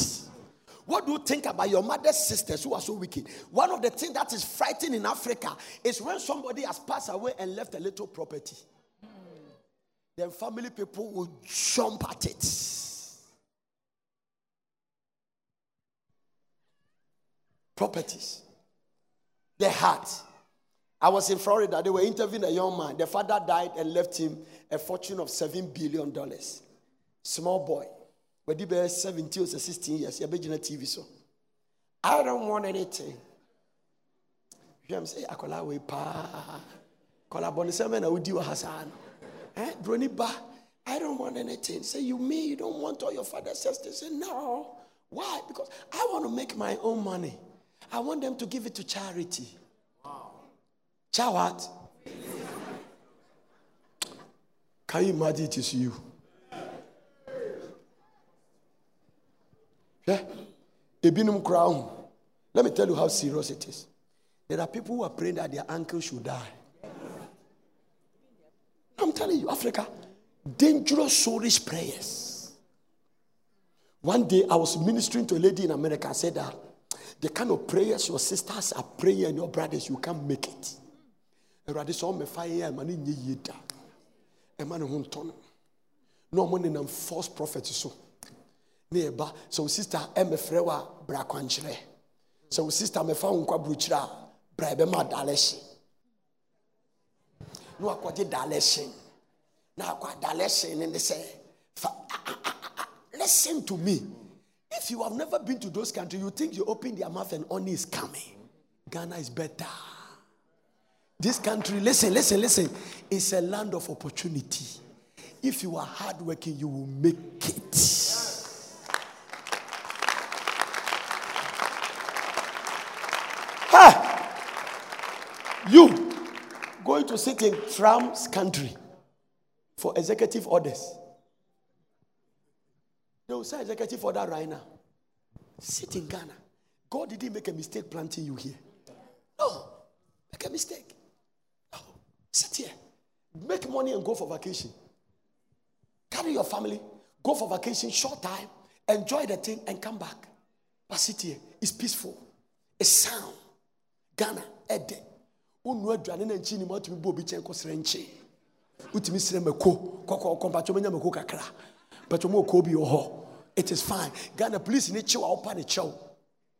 What do you think about your mother's sisters who are so wicked? One of the things that is frightening in Africa is when somebody has passed away and left a little property. Then family people will jump at it. Properties. The heart. I was in Florida. They were interviewing a young man. The father died and left him a fortune of $7 billion. Small boy. But he be 17 or 16 years. He TV so. I don't want anything. You am say akola we pa. Kola boni se would do wa hasan. Eh, broni ba. I don't want anything. Say you mean you don't want all your father says they say no. Why? Because I want to make my own money. I want them to give it to charity. Wow. Cha what? Can you imagine it is you? Yeah. Crown. Let me tell you how serious it is. There are people who are praying that their uncle should die. I'm telling you, Africa, dangerous soulish prayers. One day I was ministering to a lady in America. I said that the kind of prayers your sisters are praying and your brothers, you can't make it. Awurade sɛ ɔmɛ fa yɛ ɛma ne nyɛ yie da ɛma ne ho ntɔ no na ɔmo false prophet so na yɛba sɛ wo sister ɛmɛfrɛ wo a bra kwankyerɛ sɛ wo sister mɛfa wo nkwa burokyerɛ a na Now, kwada lesson in the say, fa- ah, ah, ah, listen to me. If you have never been to those countries, you think you open their mouth and honey is coming. Ghana is better. This country, listen, listen, listen, it's a land of opportunity. If you are hardworking, you will make it. You going to sit in Trump's country for executive orders. They will say executive order right now. Sit in Ghana. God didn't make a mistake planting you here. No, make a mistake. No, sit here. Make money and go for vacation. Carry your family, go for vacation, short time, enjoy the thing, and come back. But sit here. It's peaceful. It's sound. Ghana, Ede. Unu aduane na nkyi ni mu atumi bɔ obi kyɛn kɔsrɛ nkye. Wotumi srɛ mako, kɔkɔɔkɔ mpatwɔ menya mako kakra. Mpatwɔ mu ɔkɔ bi wɔ hɔ. It is fine. Ghana police ni kyew a wopa ne kyɛw.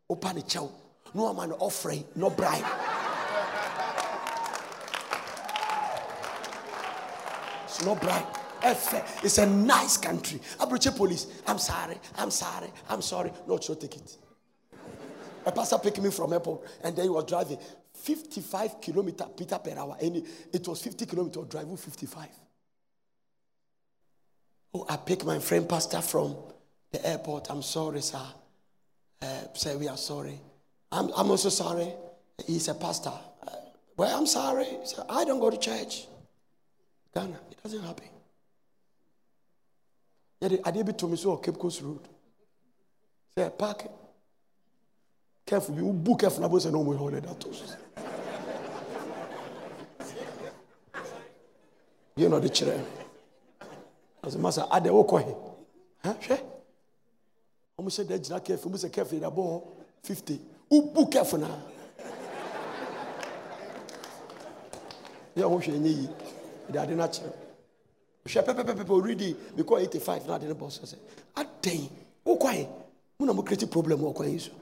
Wopa ne kyɛw. No ama no no bribe. It's no bribe. It's a nice country. Abuche police. I'm sorry. I'm sorry. I'm sorry. No, take it. A pastor picked me from airport and then he was driving 55 kilometer Peter per hour. And it- was 50 kilometer driving 55. Oh, I picked my friend pastor from the airport. I'm sorry, sir. Uh, say we are sorry. I'm, I'm also sorry. He's a pastor. Uh, well, I'm sorry. Said, I don't go to church. Ghana, it doesn't happen. Yeah, I did be to me so Cape Coast Road. Say, park. Careful, you book careful. na boss no more hundred atos. You know the children. As a master, I the walk away. Huh? Sure. Almost said that not careful. Almost careful. The ball fifty. Who book careful now? Yeah, what you need? They are not children. hwɛ pɛpɛpɛpɛ already because 85 na ade ne bɔ so sɛ adɛn wokwae mo na mocreate problem wɔ kwan yi so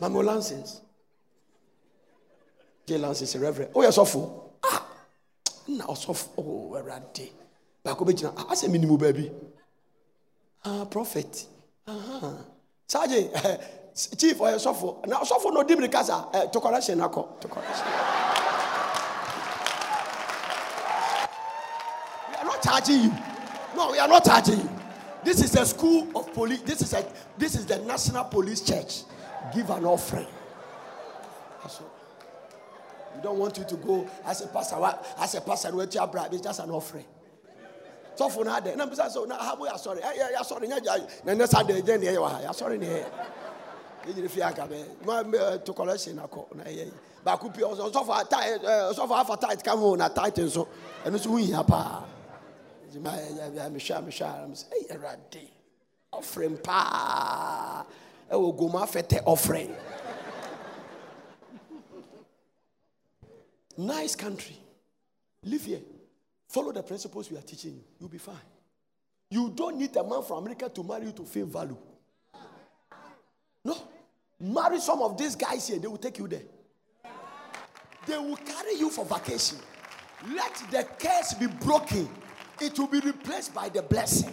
ma me wo license gye license reverend woyɛ sɔfo ah! Na ɔsɔfo oh awurade baako bɛgyina ah, asɛ menimu baabi ah prophet. Aha sagye eh, chief ɔyɛ sɔfo na ɔsɔfo na ɔdi mmirika kasa eh, to correction to correction We are not charging you. No, we are not charging you. This is a school of police. This is a this is the National Police Church. Give an offering. That's all. We don't want you to go as a pastor. As a pastor, we tell bribe. It's just an offering. So for now, then I'm so now how we are sorry. Eh, eh, yeah, yeah, yeah, sorry. Yeah. Now next Sunday, then yeah, yeah, sorry. Aka bẹ ma bẹ to collection baako pii ọsọ ọsọfọ tight ẹ ọsọfọ afa tight ka ho na tight nso ẹnu nso hu yia paa ẹdi ma ẹ ẹ ẹ mehwẹ mehwẹ ara mi sẹ ẹ yẹ ẹwurade offering paa wọ gomu afẹtẹ offering nice country live here follow the principles we are teaching you You'll be fine you don't need a man from America to marry you to feel value. No. Marry some of these guys here, they will take you there. They will carry you for vacation. Let the curse be broken, it will be replaced by the blessing.